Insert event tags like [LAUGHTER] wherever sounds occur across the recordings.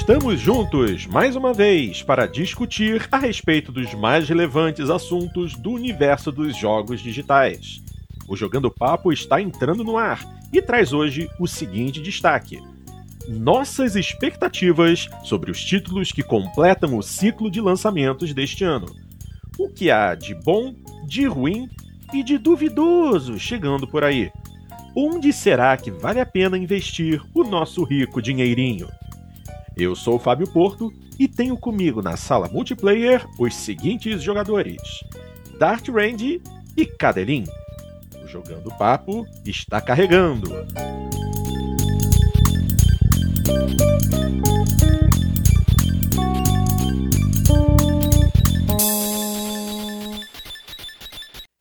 Estamos juntos mais uma vez para discutir a respeito dos mais relevantes assuntos do universo dos jogos digitais. O Jogando Papo está entrando no ar e traz hoje o seguinte destaque: nossas expectativas sobre os títulos que completam o ciclo de lançamentos deste ano. O que há de bom, de ruim e de duvidoso chegando por aí. Onde será que vale a pena investir o nosso rico dinheirinho? Eu sou o Fábio Porto e tenho comigo na sala multiplayer os seguintes jogadores: Dart Randy e Cadelin. O Jogando Papo está carregando.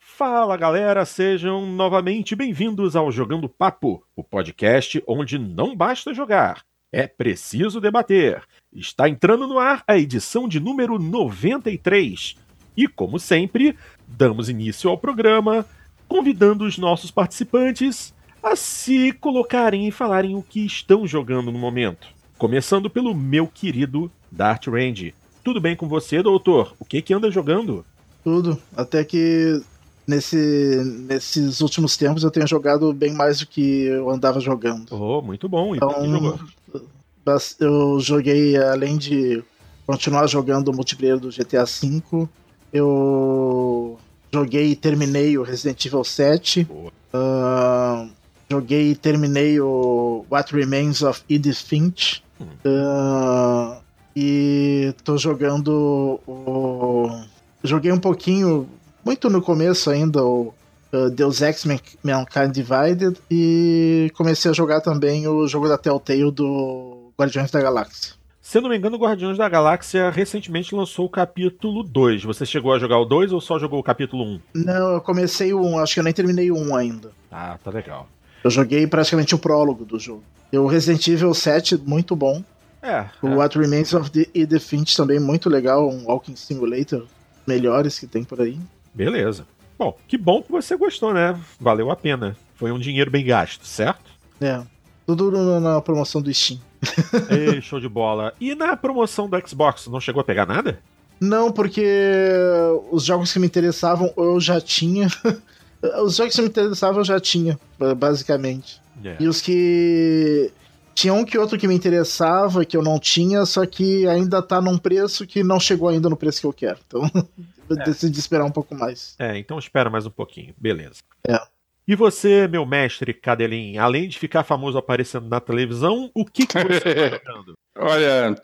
Fala galera, sejam novamente bem-vindos ao Jogando Papo, o podcast onde não basta jogar, é preciso debater. Está entrando no ar a edição de número 93. E, como sempre, damos início ao programa convidando os nossos participantes a se colocarem e falarem o que estão jogando no momento. Começando pelo meu querido Dart Range. Tudo bem com você, doutor? O que que anda jogando? Tudo. Até que nesse, nesses últimos tempos eu tenho jogado bem mais do que eu andava jogando. Oh, muito bom. Então, eu joguei, além de continuar jogando o multiplayer do GTA V, eu joguei e terminei o Resident Evil 7. Uh, joguei e terminei o What Remains of Edith Finch. Uh, e tô jogando o. Joguei um pouquinho muito no começo ainda o uh, Deus Ex Mankind Divided e comecei a jogar também o jogo da Telltale do Guardiões da Galáxia. Se eu não me engano, o Guardiões da Galáxia recentemente lançou o capítulo 2. Você chegou a jogar o 2 ou só jogou o capítulo 1? Não, eu comecei o 1, acho que eu nem terminei o 1 ainda. Ah, tá legal. Eu joguei praticamente o prólogo do jogo. E o Resident Evil 7, muito bom. É. O é. What Remains of the Edith Finch também muito legal, um walking simulator melhores que tem por aí. Beleza. Bom, que bom que você gostou, né? Valeu a pena. Foi um dinheiro bem gasto, certo? É. Tudo na promoção do Steam. [LAUGHS] Ei, show de bola. E na promoção do Xbox, não chegou a pegar nada? Não, porque os jogos que me interessavam eu já tinha. [LAUGHS] os jogos que me interessavam eu já tinha, basicamente. Yeah. E os que. Tinha um que outro que me interessava, que eu não tinha, só que ainda tá num preço que não chegou ainda no preço que eu quero. Então [LAUGHS] é. decidi esperar um pouco mais. É, então espera mais um pouquinho. Beleza. É. E você, meu mestre Cadelin, além de ficar famoso aparecendo na televisão, o que, que você [LAUGHS] está jogando? Olha,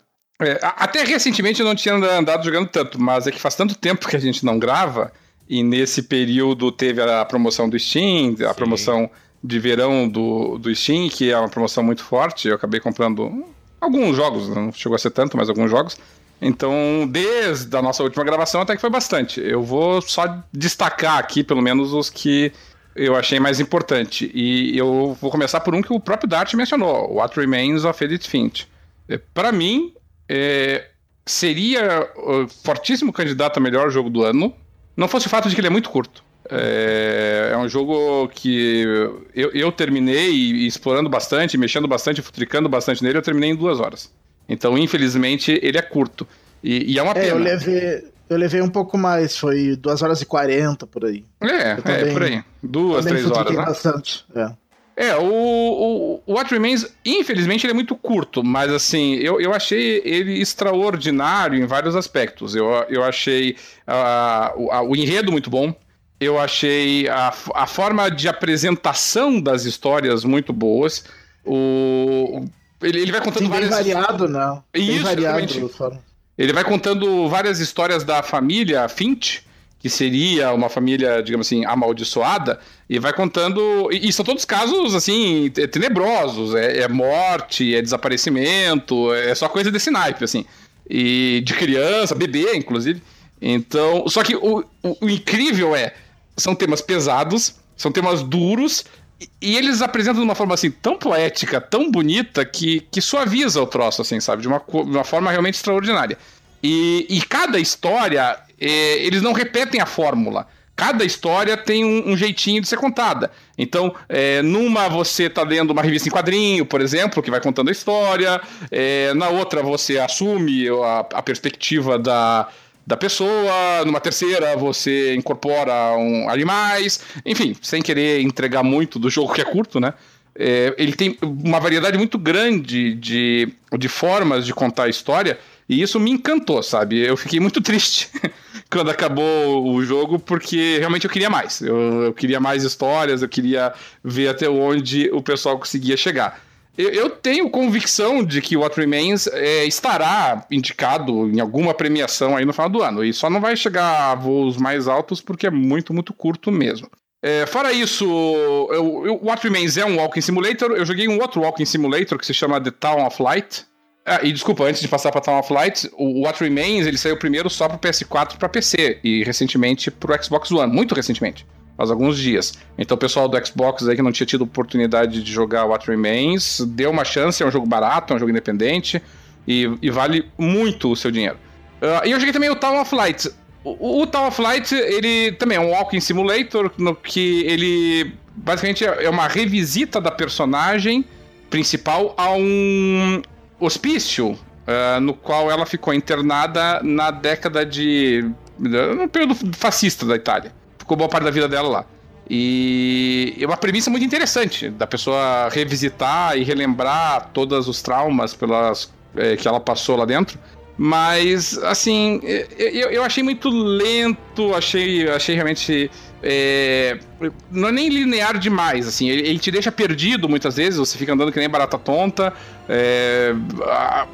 é, até recentemente eu não tinha andado jogando tanto, mas é que faz tanto tempo que a gente não grava, e nesse período teve a promoção do Steam, a Sim. promoção de verão do, do Steam, que é uma promoção muito forte, eu acabei comprando alguns jogos, não chegou a ser tanto, mas alguns jogos. Então, desde a nossa última gravação até que foi bastante. Eu vou só destacar aqui, pelo menos, os que eu achei mais importante. E eu vou começar por um que o próprio Dart mencionou: What Remains of Edith Finch. É, Para mim, é, seria o fortíssimo candidato a melhor jogo do ano, não fosse o fato de que ele é muito curto. É, é um jogo que eu, eu terminei explorando bastante, mexendo bastante, futricando bastante nele, eu terminei em duas horas. Então, infelizmente, ele é curto. E, e é uma pena. É, eu levei, eu levei um pouco mais, foi 2 horas e 40 por aí. É, também, é por aí. Duas, três horas. Né? bastante. É. É, o, o, o What Remains, infelizmente, ele é muito curto, mas assim, eu, eu achei ele extraordinário em vários aspectos. Eu, eu achei uh, o, o enredo muito bom, eu achei a, a forma de apresentação das histórias muito boas. O, ele, ele vai contando Sim, várias. Bem variado, não. Isso, bem variado. Ele vai contando várias histórias da família Finch, que seria uma família, digamos assim, amaldiçoada, e vai contando. E, e são todos casos, assim, tenebrosos. É, é, morte, é desaparecimento, é só coisa desse naipe, assim. E de criança, bebê, inclusive. Então. Só que o, o, o incrível é. São temas pesados, são temas duros, e eles apresentam de uma forma assim tão poética, tão bonita, que, que suaviza o troço, assim, sabe? De uma, de uma forma realmente extraordinária. E, e cada história, é, eles não repetem a fórmula. cada história tem um, um, jeitinho de ser contada. Então, é, numa você tá lendo uma revista em quadrinho, por exemplo, que vai contando a história, é, na outra você assume a, a perspectiva da, da pessoa, numa terceira você incorpora um, animais, enfim, sem querer entregar muito do jogo que é curto, né? É, ele tem uma variedade muito grande de, de formas de contar a história e isso me encantou, sabe? Eu fiquei muito [LAUGHS] triste quando acabou o jogo, porque realmente eu queria mais. Eu, eu, queria mais histórias, eu queria ver até onde o pessoal conseguia chegar. Eu, eu tenho convicção de que o What Remains é, estará indicado em alguma premiação aí no final do ano. E só não vai chegar a voos mais altos porque é muito, muito curto mesmo. É, fora isso, o What Remains é um Walking Simulator. Eu joguei um outro Walking Simulator que se chama The Town of Light ah, e desculpa, antes de passar para Town of Light, o What Remains ele saiu primeiro só para PS4 e para PC e recentemente para o Xbox One, muito recentemente, faz alguns dias. Então o pessoal do Xbox aí que não tinha tido oportunidade de jogar What Remains, deu uma chance, é um jogo barato, é um jogo independente e, e vale muito o seu dinheiro. Uh, e eu joguei também o Town of Light. O, o Town of Light, ele também é um walking simulator, no que ele basicamente é uma revisita da personagem principal a um hospício uh, no qual ela ficou internada na década de. no período fascista da Itália. Ficou boa parte da vida dela lá. E é uma premissa muito interessante da pessoa revisitar e relembrar todos os traumas pelas, é, que ela passou lá dentro. Mas, assim, eu, eu achei muito lento, achei, achei realmente. É, não é nem linear demais, assim, ele, ele, te deixa perdido muitas vezes, você fica andando que nem barata tonta. É, a,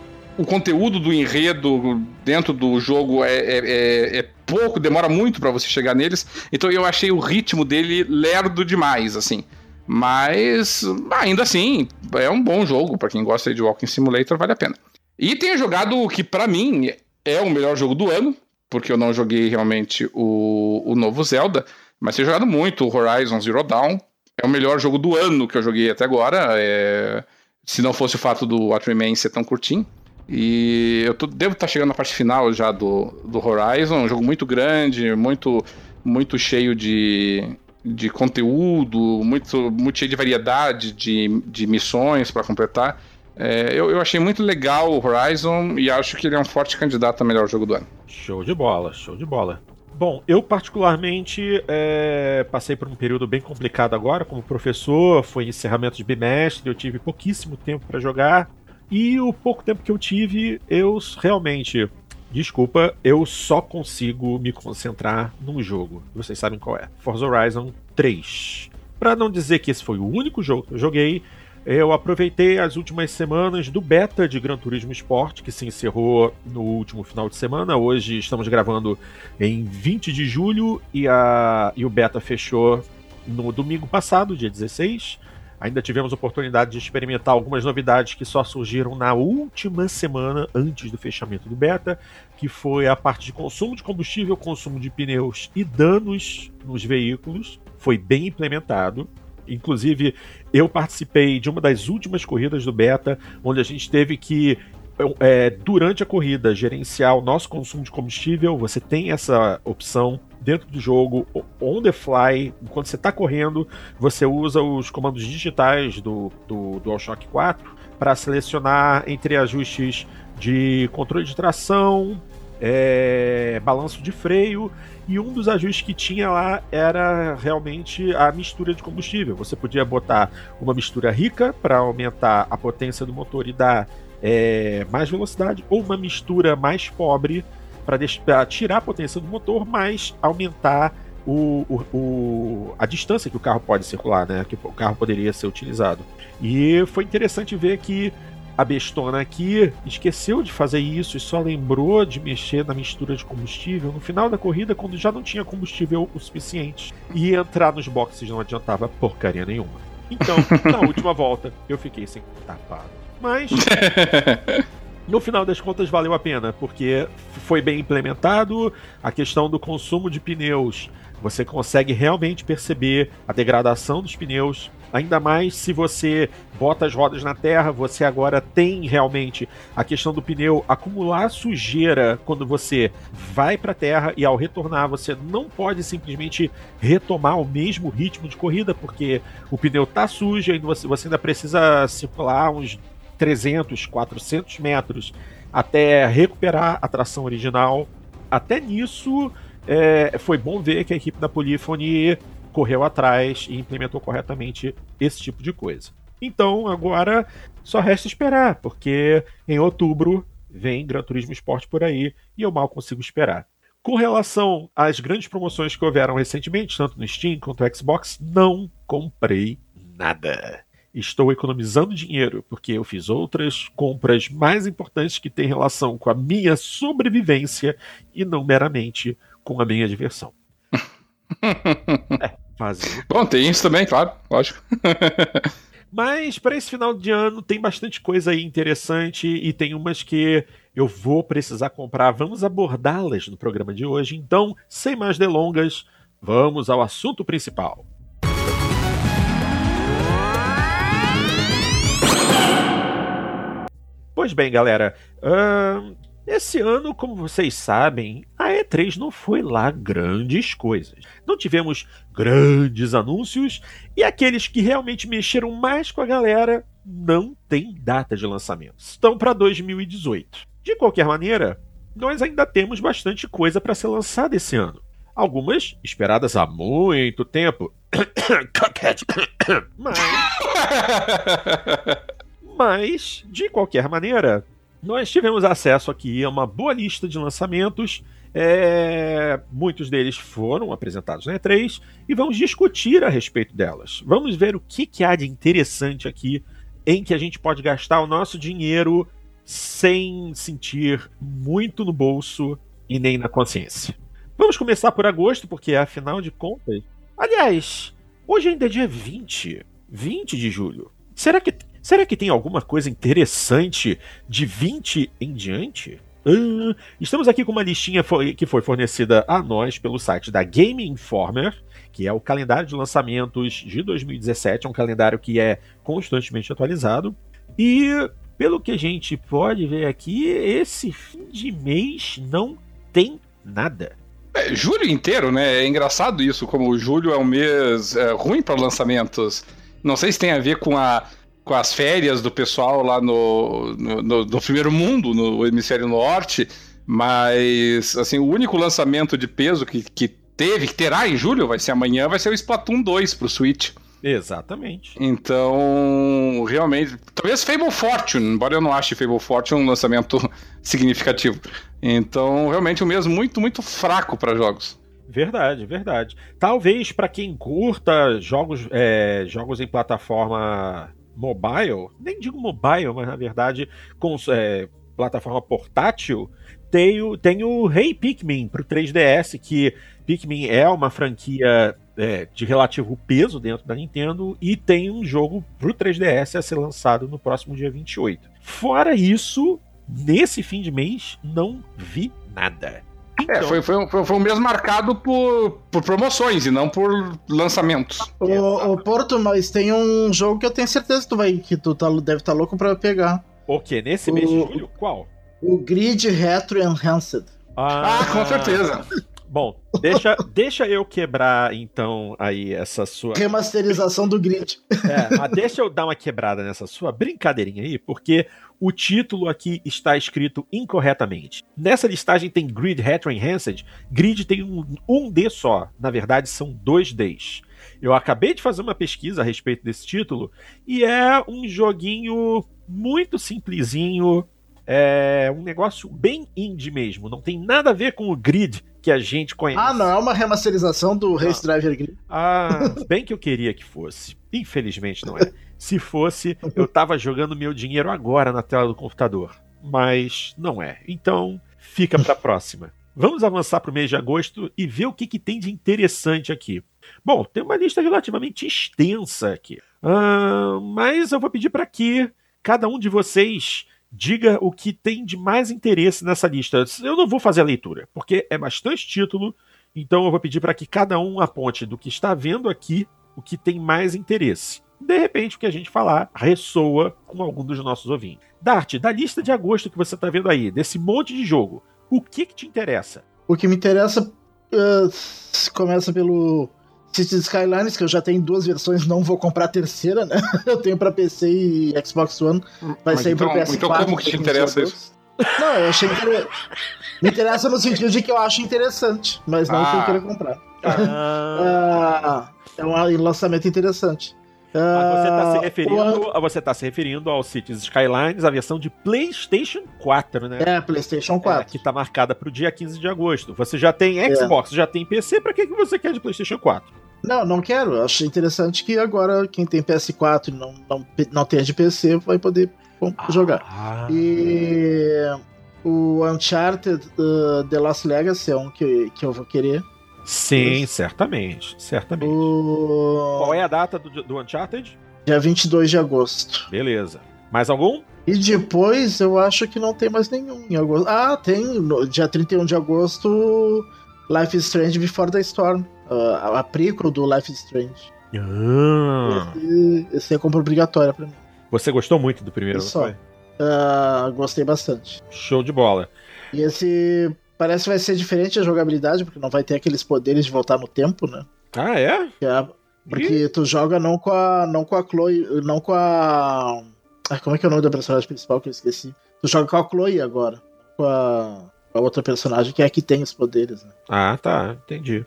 o conteúdo do enredo dentro do jogo é, é, é, é pouco, demora muito para você chegar neles. Então eu achei o ritmo dele lerdo demais, assim. Mas ainda assim, é um bom jogo para quem gosta de Walking Simulator, vale a pena. E tenho jogado o que para mim é o melhor jogo do ano, porque eu não joguei realmente o, o novo Zelda, mas tenho jogado muito o Horizon Zero Dawn. É o melhor jogo do ano que eu joguei até agora. É... Se não fosse o fato do What ser tão curtinho. E eu tô, devo estar tá chegando na parte final já do, do Horizon, um jogo muito grande, muito, muito cheio de, de conteúdo, muito, muito cheio de variedade de, de missões para completar. É, eu, eu, achei muito legal o Horizon e acho que ele é um forte candidato a melhor jogo do ano. Show de bola, show de bola. Bom, eu particularmente é, passei por um período bem complicado agora como professor, foi encerramento de bimestre, eu tive pouquíssimo tempo para jogar e o pouco tempo que eu tive, eu realmente, desculpa, eu só consigo me concentrar num jogo. Vocês sabem qual é? Forza Horizon 3. Para não dizer que esse foi o único jogo que eu joguei, eu aproveitei as últimas semanas do beta de Gran Turismo Sport, que se encerrou no último final de semana. Hoje estamos gravando em 20 de julho e, a, e o beta fechou no domingo passado, dia 16. Ainda tivemos oportunidade de experimentar algumas novidades que só surgiram na última semana antes do fechamento do beta, que foi a parte de consumo de combustível, consumo de pneus e danos nos veículos. Foi bem implementado. Inclusive, eu participei de uma das últimas corridas do beta, onde a gente teve que é, durante a corrida gerenciar o nosso consumo de combustível. Você tem essa opção dentro do jogo, on the fly. Enquanto você está correndo, você usa os comandos digitais do, do DualShock 4 para selecionar entre ajustes de controle de tração, é, balanço de freio e um dos ajustes que tinha lá era realmente a mistura de combustível. Você podia botar uma mistura rica para aumentar a potência do motor e dar é, mais velocidade, ou uma mistura mais pobre para tirar a potência do motor, mas aumentar o, o, o, a distância que o carro pode circular, né? Que o carro poderia ser utilizado. E foi interessante ver que a bestona aqui esqueceu de fazer isso e só lembrou de mexer na mistura de combustível no final da corrida, quando já não tinha combustível o suficiente. E entrar nos boxes não adiantava porcaria nenhuma. Então, na [LAUGHS] última volta, eu fiquei sem tapado. Mas. [LAUGHS] No final das contas, valeu a pena, porque foi bem implementado a questão do consumo de pneus. Você consegue realmente perceber a degradação dos pneus Ainda mais se você bota as rodas na terra, você agora tem realmente a questão do pneu acumular sujeira quando você vai para a terra e ao retornar você não pode simplesmente retomar o mesmo ritmo de corrida porque o pneu tá sujo e você, você ainda precisa circular uns 300, 400 metros até recuperar a tração original. Até nisso, é, foi bom ver que a equipe da Polyphony correu atrás e implementou corretamente esse tipo de coisa. Então, agora só resta esperar, porque em outubro vem Gran Turismo Sport por aí e eu mal consigo esperar. Com relação às grandes promoções que houveram recentemente, tanto no Steam quanto no Xbox, não comprei nada estou economizando dinheiro porque eu fiz outras compras mais importantes que têm relação com a minha sobrevivência e não meramente com a minha diversão. [LAUGHS] é, fazendo. Bom, tem isso também, claro, lógico. [LAUGHS] Mas para esse final de ano tem bastante coisa aí interessante e tem umas que eu vou precisar comprar. Vamos abordá-las no programa de hoje. Então, sem mais delongas, vamos ao assunto principal. Pois bem, galera, uh, esse ano, como vocês sabem, a E3 não foi lá grandes coisas. Não tivemos grandes anúncios e aqueles que realmente mexeram mais com a galera não têm data de lançamento. Estão para 2018. De qualquer maneira, nós ainda temos bastante coisa para ser lançada esse ano. Algumas esperadas há muito tempo. [COUGHS] [COUGHS] Mas. [LAUGHS] Mas, de qualquer maneira, nós tivemos acesso aqui a uma boa lista de lançamentos. É... Muitos deles foram apresentados na E3 e vamos discutir a respeito delas. Vamos ver o que, que há de interessante aqui em que a gente pode gastar o nosso dinheiro sem sentir muito no bolso e nem na consciência. Vamos começar por agosto, porque afinal de contas. Aliás, hoje ainda é dia 20. 20 de julho. Será que Será que tem alguma coisa interessante de 20 em diante? Uh, estamos aqui com uma listinha que foi fornecida a nós pelo site da Game Informer, que é o calendário de lançamentos de 2017, é um calendário que é constantemente atualizado. E pelo que a gente pode ver aqui, esse fim de mês não tem nada. É, julho inteiro, né? É engraçado isso, como julho é um mês é, ruim para lançamentos. Não sei se tem a ver com a com as férias do pessoal lá no, no, no, no, primeiro mundo, no hemisfério norte, mas assim, o único lançamento de peso que, que teve, que terá em julho, vai ser amanhã, vai ser o Splatoon 2 pro Switch. Exatamente. Então, realmente, talvez Fable Fortune, embora eu não ache Fable Fortune um lançamento [LAUGHS] significativo. Então, realmente um mês muito, muito fraco para jogos. Verdade, verdade. Talvez para quem curta jogos, é, jogos em plataforma mobile, nem digo mobile, mas na verdade com é, plataforma portátil, tem o, tem o Hey Pikmin pro 3DS, que Pikmin é uma franquia é, de relativo peso dentro da Nintendo e tem um jogo pro 3DS a ser lançado no próximo dia 28. Fora isso, nesse fim de mês, não vi nada. É, então... É, foi, foi, foi, foi um mês marcado por, por promoções e não por lançamentos. Ô, Porto, mas tem um jogo que eu tenho certeza que tu, vai, que tu tá, deve estar tá louco pra pegar. O quê? Nesse o, mês de julho? Qual? O Grid Retro Enhanced. Ah, ah com certeza. Bom, deixa, deixa eu quebrar então aí essa sua. Remasterização do grid. É, mas deixa eu dar uma quebrada nessa sua brincadeirinha aí, porque o título aqui está escrito incorretamente. Nessa listagem tem Grid Retro Enhanced. Grid tem um, um D só. Na verdade, são dois Ds. Eu acabei de fazer uma pesquisa a respeito desse título e é um joguinho muito simplesinho. É um negócio bem indie mesmo. Não tem nada a ver com o grid que a gente conhece. Ah, não é uma remasterização do Race Driver Grid. Ah, [LAUGHS] bem que eu queria que fosse. Infelizmente não é. Se fosse, eu tava jogando meu dinheiro agora na tela do computador. Mas não é. Então, fica pra próxima. Vamos avançar para o mês de agosto e ver o que, que, tem de interessante aqui. Bom, tem uma lista relativamente extensa aqui. Uh, mas eu vou pedir para que cada um de vocês diga o que tem de mais interesse nessa lista. Eu não vou fazer a leitura, porque é bastante título, então eu vou pedir para que cada um aponte do que está vendo aqui o que tem mais interesse. de repente o que a gente falar ressoa com algum dos nossos ouvintes. Dart, da lista de agosto que você tá vendo aí, desse monte de jogo, o que que te interessa? O que me interessa uh, começa pelo Cities Skylines, que eu já tenho duas versões, não vou comprar a terceira, né? [LAUGHS] Eu tenho para PC e Xbox One, vai Mas sair então, pro PS4. então como que te interessa isso? Não, eu achei que me interessa no sentido de que eu acho interessante, mas não que eu Ah. queira comprar. Ah, [LAUGHS] Ah, é um lançamento interessante. Mas você tá se Ah, referindo, você tá se referindo ao Cities Skylines, a versão de PlayStation 4, né? o- É, PlayStation É, 4. que tá marcada pro dia 15 de agosto. Você já tem É. Xbox, já tem PC, pra que, que você quer de PlayStation 4? Não, não quero. Eu achei interessante que agora quem tem PS4 e não, não, não tem de PC vai poder jogar. Ah, E o Uncharted uh, The Lost Legacy é um que, que eu vou querer. Sim, certamente, certamente. O Qual é a data do, do Uncharted? dia 22 de agosto. Beleza. Mais algum? E depois eu acho que não tem mais nenhum em agosto. Ah, tem no dia 31 de agosto Life is Strange Before the Storm. Uh, a, prequel do Life is Strange. Ah, Esse, esse é compra obrigatória pra mim. você gostou muito do primeiro, não foi? Ah, gostei bastante. Show de bola. E esse parece que vai ser diferente a jogabilidade, porque não vai ter aqueles poderes de voltar no tempo, né? Ah, é? É- Porque tu joga não com a. não com a Chloe. Não com a. Ah, como é que é o nome da personagem principal que eu esqueci? Tu joga com a Chloe agora. Com a, com a outra personagem que é a que tem os poderes, né? Ah, tá, entendi.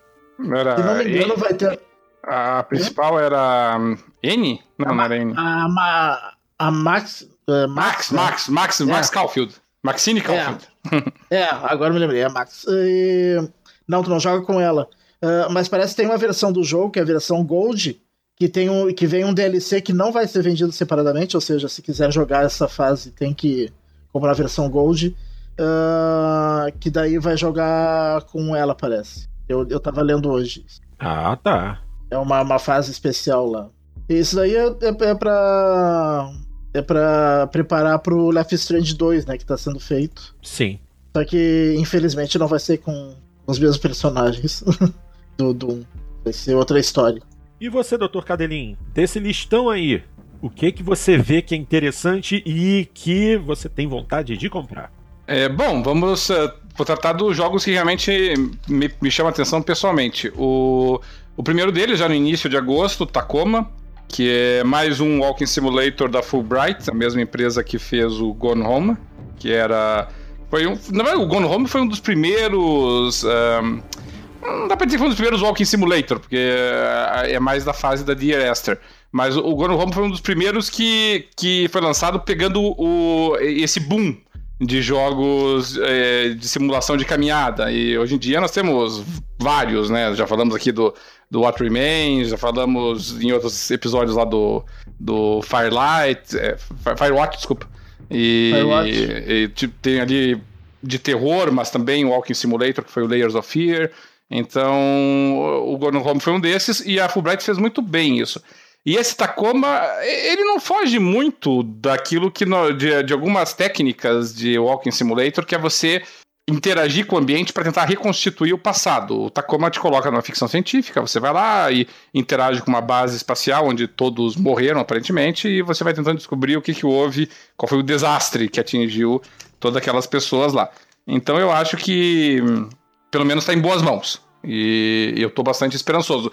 Era Se não me engano, vai ter. a principal era hum, N? Não, não era N. A, Ma- a Max. eh, Max, né? Max, Max, Max Caulfield. Maxine Caulfield. [LAUGHS] É, agora me lembrei, é a Max. E- Não, tu não joga com ela. Ah, mas parece que tem uma versão do jogo, que é a versão Gold, que, tem um, que vem um DLC que não vai ser vendido separadamente, ou seja, se quiser jogar essa fase, tem que comprar a versão Gold. ah, que daí vai jogar com ela, parece. Eu, eu tava lendo hoje. Ah, tá. É uma, uma fase especial lá. E Isso daí é, é, é pra. É pra preparar pro Life is Strange 2, né? Que tá sendo feito. Sim. Só que, infelizmente, não vai ser com os mesmos personagens [LAUGHS] do Doom. Vai ser outra história. E você, Dr. Cadelin, desse listão aí, o que que você vê que é interessante e que você tem vontade de comprar? É, bom, vamos vou tratar dos jogos que realmente me, me chamam a atenção pessoalmente. O, o primeiro deles, já no início de agosto, Tacoma, que é mais um Walking Simulator da Fulbright, a mesma empresa que fez o Gone Home, que era. Foi um, o Gone Home foi um dos primeiros. ahm, não dá pra dizer que foi um dos primeiros Walking Simulator, porque é é mais da fase da Dear Esther. Mas o Gone Home foi um dos primeiros que, que foi lançado pegando o, esse boom de jogos é, de simulação de caminhada. E hoje em dia nós temos vários, né? Já falamos aqui do, do What Remains, já falamos em outros episódios lá do, do Firelight, é, Fi- Firewatch, desculpa. E, Firewatch. e, tipo, tem ali de terror, mas também o Walking Simulator, que foi o Layers of Fear. Então, o Gone Home foi um desses, e a Fulbright fez muito bem isso. E esse Tacoma, ele não foge muito daquilo que no- de, de algumas técnicas de Walking Simulator, que é você interagir com o ambiente para tentar reconstituir o passado. O Tacoma te coloca numa ficção científica, você vai lá e interage com uma base espacial onde todos morreram aparentemente e você vai tentando descobrir o que, que houve, qual foi o desastre que atingiu todas aquelas pessoas lá. Então eu acho que hum, pelo menos está em boas mãos e eu estou bastante esperançoso.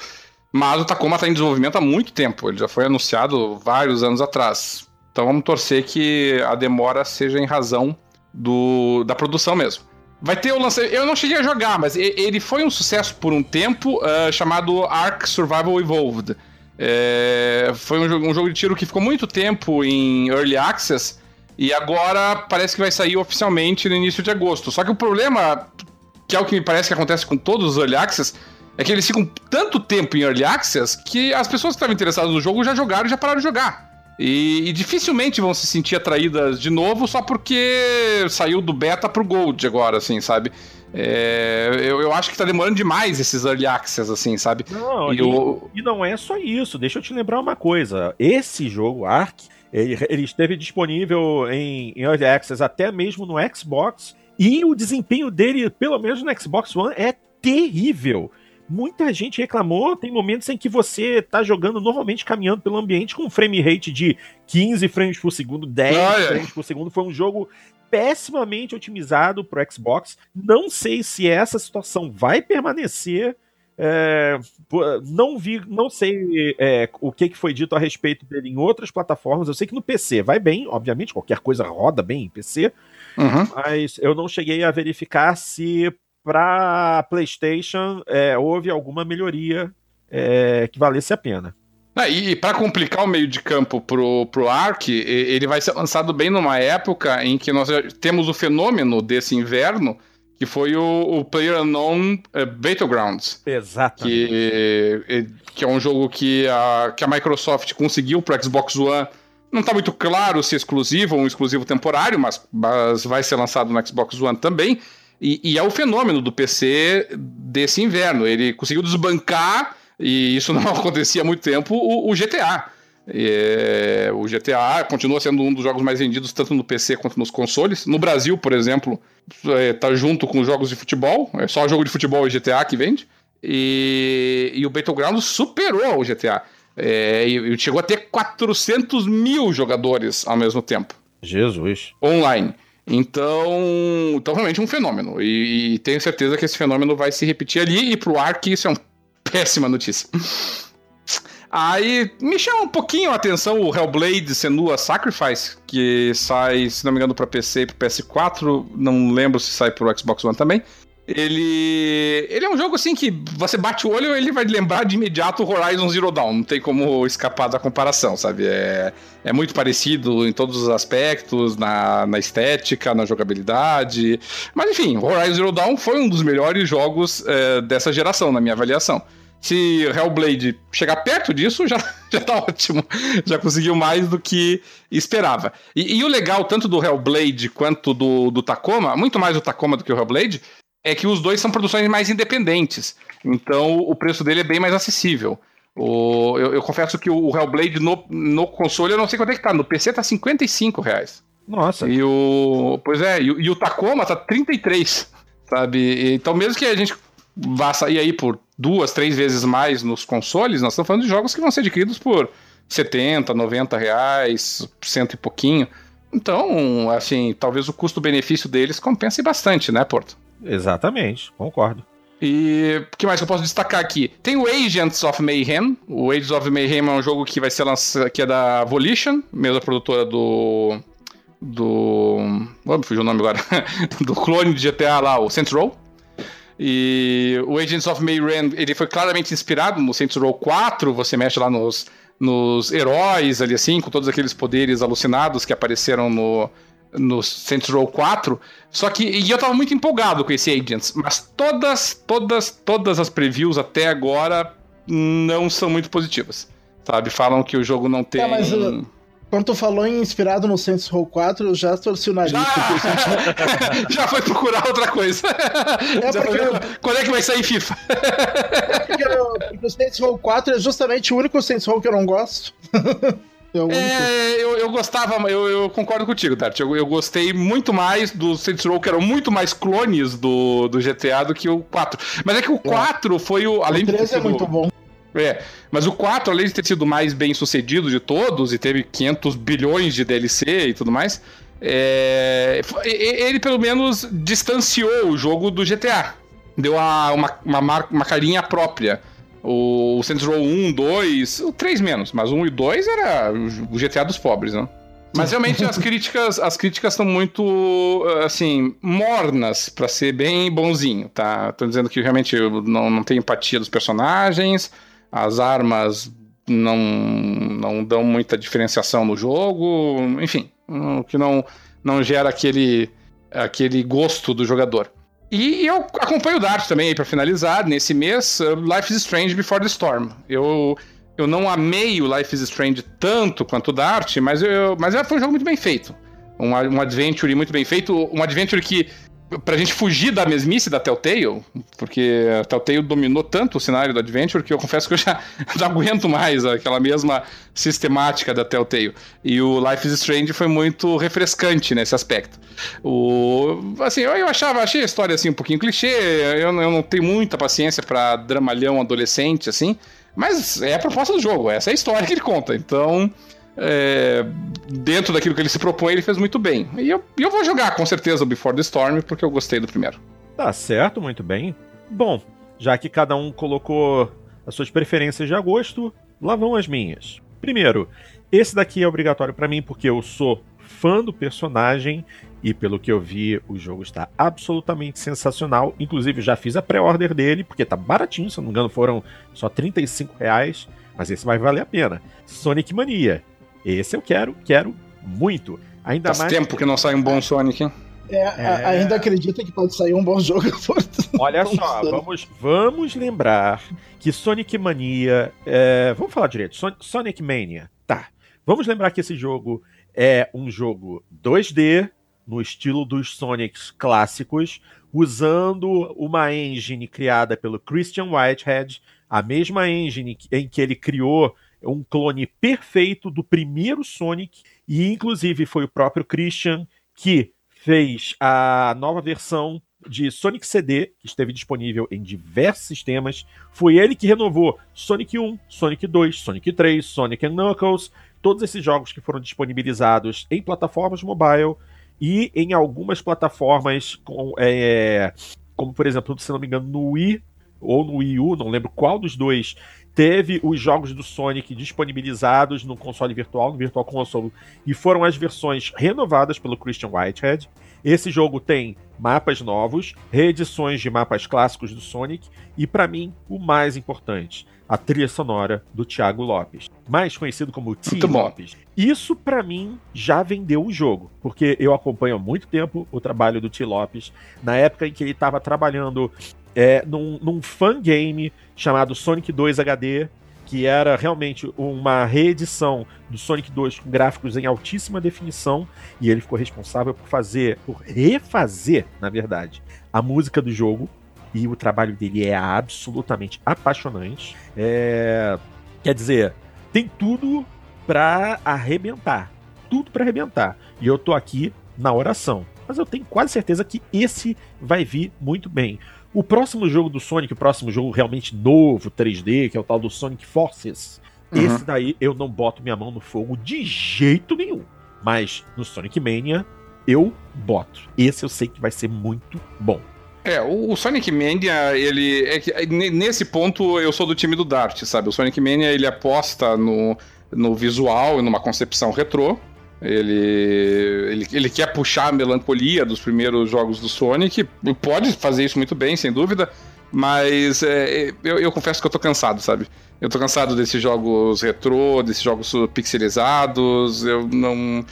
Mas o Tacoma está em desenvolvimento há muito tempo, ele já foi anunciado vários anos atrás. Então vamos torcer que a demora seja em razão do, da produção mesmo. Vai ter o lançamento. Eu não cheguei a jogar, mas ele foi um sucesso por um tempo, ah, chamado Ark Survival Evolved. É, foi um jogo, um jogo de tiro que ficou muito tempo em Early Access e agora parece que vai sair oficialmente no início de agosto. Só que o problema, que é o que me parece que acontece com todos os Early Access, é que eles ficam tanto tempo em Early Access que as pessoas que estavam interessadas no jogo já jogaram e já pararam de jogar. E, e dificilmente vão se sentir atraídas de novo só porque saiu do beta pro Gold agora, assim, sabe? É, eu, eu acho que tá demorando demais esses Early Access, assim, sabe? Não, E e, o- e não é só isso. Deixa eu te lembrar uma coisa. Esse jogo, Ark, ele, ele esteve disponível em, em Early Access até mesmo no Xbox. E o desempenho dele, pelo menos no Xbox One, é terrível. Muita gente reclamou. Tem momentos em que você tá jogando normalmente caminhando pelo ambiente com um frame rate de 15 frames por segundo, 10 Olha. frames por segundo. Foi um jogo pessimamente otimizado pro Xbox. Não sei se essa situação vai permanecer. É, não vi, não sei é, o que, que foi dito a respeito dele em outras plataformas. Eu sei que no PC vai bem, obviamente, qualquer coisa roda bem em PC. Uhum. Mas eu não cheguei a verificar se para PlayStation é, houve alguma melhoria é, que valesse a pena. Ah, e para complicar o meio de campo pro, pro Ark, ele vai ser lançado bem numa época em que nós temos o fenômeno desse inverno, que foi o, o PlayerUnknown uh, Battlegrounds. Exato. Que, que é um jogo que a, que a Microsoft conseguiu pro Xbox One. Não está muito claro se é exclusivo ou um exclusivo temporário, mas, mas vai ser lançado no Xbox One também. E, e, é o fenômeno do PC desse inverno. Ele conseguiu desbancar, e isso não [LAUGHS] acontecia há muito tempo, o, o GTA. É, o GTA continua sendo um dos jogos mais vendidos tanto no PC quanto nos consoles. No Brasil, por exemplo, é, tá junto com jogos de futebol. É só jogo de futebol e GTA que vende. E, e o Battlegrounds superou o GTA. É, e, e chegou a ter 400 mil jogadores ao mesmo tempo. Jesus. Online. Então, então realmente um fenômeno. E, e, tenho certeza que esse fenômeno vai se repetir ali. E pro Ark isso é uma [LAUGHS] péssima notícia. Aí me chama um pouquinho a atenção o Hellblade Senua Sacrifice, que sai, se não me engano, para PC e pro PS4. Não lembro se sai pro Xbox One também. Ele. Ele é um jogo assim que você bate o olho e ele vai lembrar de imediato Horizon Zero Dawn. Não tem como escapar da comparação, sabe? É, é muito parecido em todos os aspectos, na, na estética, na jogabilidade. Mas enfim, Horizon Zero Dawn foi um dos melhores jogos é, dessa geração, na minha avaliação. Se Hellblade chegar perto disso, [LAUGHS] já, já tá ótimo. Já conseguiu mais do que esperava. E, e o legal, tanto do Hellblade quanto do, do Tacoma, muito mais do Tacoma do que o Hellblade, é que os dois são produções mais independentes. Então o preço dele é bem mais acessível. O, eu, eu, confesso que o Hellblade no, no console eu não sei quanto é que tá. No PC tá 55 reais. Nossa. E o. Pois é, e, e o Tacoma tá 33. Sabe? Então, mesmo que a gente vá sair aí por duas, três vezes mais nos consoles, nós estamos falando de jogos que vão ser adquiridos por 70, 90 reais, cento e pouquinho. Então, assim, talvez o custo-benefício deles compense bastante, né, Porto? Exatamente, concordo. E o que mais que eu posso destacar aqui? Tem o Agents of Mayhem. O Agents of Mayhem é um jogo que vai ser lançado, que é da Volition, mesma produtora do. Do. Vamos fugir o nome agora. [LAUGHS] do clone de GTA lá, o Saints Row. E o Agents of Mayhem, ele foi claramente inspirado no Saints Row 4. Você mexe lá nos, nos heróis ali assim, com todos aqueles poderes alucinados que apareceram no, no Saints Row 4. Só que e eu tava muito empolgado com esse Agents, mas todas, todas, todas as previews até agora não são muito positivas. Sabe? Falam que o jogo não tem. É, mas, uh, quando tu falou em inspirado no Saints Row 4, eu já torci o nariz. Já, [LAUGHS] já foi procurar outra coisa. É porque... Quando é que vai sair FIFA? É porque, eu, porque o Saints Row 4 é justamente o único Saints Row que eu não gosto. [LAUGHS] É, é eu, eu gostava, eu, eu concordo contigo, Dart. Eu, eu gostei muito mais do Saints Row, que eram muito mais clones do, do GTA do que o 4. Mas é que o 4 é. foi o. Além o 3 de é muito bom. É, mas o 4, além de ter sido mais bem sucedido de todos e teve 500 bilhões de DLC e tudo mais, é, ele pelo menos distanciou o jogo do GTA. Deu uma, uma, uma, uma carinha própria. O, Saints Row 1, 2, o 3 menos, mas o 1 e 2 era o GTA dos pobres, né? Mas realmente as críticas, as críticas estão muito assim, mornas para ser bem bonzinho, tá? Estão dizendo que realmente não, não tem empatia dos personagens, as armas não, não dão muita diferenciação no jogo, enfim, o que não, não gera aquele, aquele gosto do jogador. E eu acompanho o Dart também para finalizar nesse mês, uh, Life is Strange Before the Storm. Eu, eu não amei o Life is Strange tanto quanto o Dart, mas, eu, mas foi um jogo muito bem feito. Um, um adventure muito bem feito, um adventure que pra gente fugir da mesmice da Telltale, porque a Telltale dominou tanto o cenário do Adventure que eu confesso que eu já [LAUGHS] não aguento mais aquela mesma sistemática da Telltale. E o Life is Strange foi muito refrescante nesse aspecto. O, assim, eu, eu achava, achei a história assim um pouquinho clichê, eu, eu não tenho muita paciência para dramalhão adolescente, assim, mas é a proposta do jogo, essa é a história que ele conta. Então, é, dentro daquilo que ele se propõe, ele fez muito bem. E eu, eu vou jogar com certeza o Before the Storm, porque eu gostei do primeiro. Tá certo, muito bem. Bom, já que cada um colocou as suas preferências de agosto, lá vão as minhas. Primeiro, esse daqui é obrigatório para mim porque eu sou fã do personagem e pelo que eu vi, o jogo está absolutamente sensacional. Inclusive, já fiz a pré-order dele, porque tá baratinho, se não me engano, foram só 35 reais. Mas esse vai valer a pena. Sonic Mania. Esse eu quero, quero muito. Ainda Faz mais. tempo que não sai um bom Sonic, hein? É, é... ainda acredita que pode sair um bom jogo. [LAUGHS] Olha [LAUGHS] só, vamos, vamos lembrar que Sonic Mania. É... vamos falar direito. Sonic Mania. Tá. Vamos lembrar que esse jogo é um jogo 2D, no estilo dos Sonics clássicos, usando uma engine criada pelo Christian Whitehead, a mesma engine em que ele criou um clone perfeito do primeiro Sonic, e inclusive foi o próprio Christian que fez a nova versão de Sonic CD, que esteve disponível em diversos sistemas. Foi ele que renovou Sonic 1, Sonic 2, Sonic 3, Sonic Knuckles, todos esses jogos que foram disponibilizados em plataformas mobile e em algumas plataformas, com, é, como por exemplo, se não me engano, no Wii ou no Wii U, não lembro qual dos dois, teve os jogos do Sonic disponibilizados no console virtual, no Virtual Console, e foram as versões renovadas pelo Christian Whitehead. Esse jogo tem mapas novos, reedições de mapas clássicos do Sonic e, para mim, o mais importante, a trilha sonora do Thiago Lopes, mais conhecido como T. Lopes. Isso, para mim, já vendeu o jogo, porque eu acompanho há muito tempo o trabalho do T. Lopes, na época em que ele estava trabalhando é, num, num fan game chamado Sonic 2 HD, que era realmente uma reedição do Sonic 2 com gráficos em altíssima definição, e ele ficou responsável por fazer, por refazer, na verdade, a música do jogo, e o trabalho dele é absolutamente apaixonante. É... Quer dizer, tem tudo para arrebentar, tudo para arrebentar. E eu tô aqui na oração. Mas eu tenho quase certeza que esse vai vir muito bem. O próximo jogo do Sonic, o próximo jogo realmente novo, 3D, que é o tal do Sonic Forces, uhum. esse daí eu não boto minha mão no fogo de jeito nenhum. Mas no Sonic Mania eu boto. Esse eu sei que vai ser muito bom. É, o, Sonic Mania, ele. É que, nesse ponto eu sou do time do Dart, sabe? O Sonic Mania ele aposta no, no visual e numa concepção retrô. Ele, ele, ele quer puxar a melancolia dos primeiros jogos do Sonic. Pode fazer isso muito bem, sem dúvida. Mas é, eu, eu, confesso que eu tô cansado, sabe? Eu tô cansado desses jogos retrô, desses jogos pixelizados. Eu não.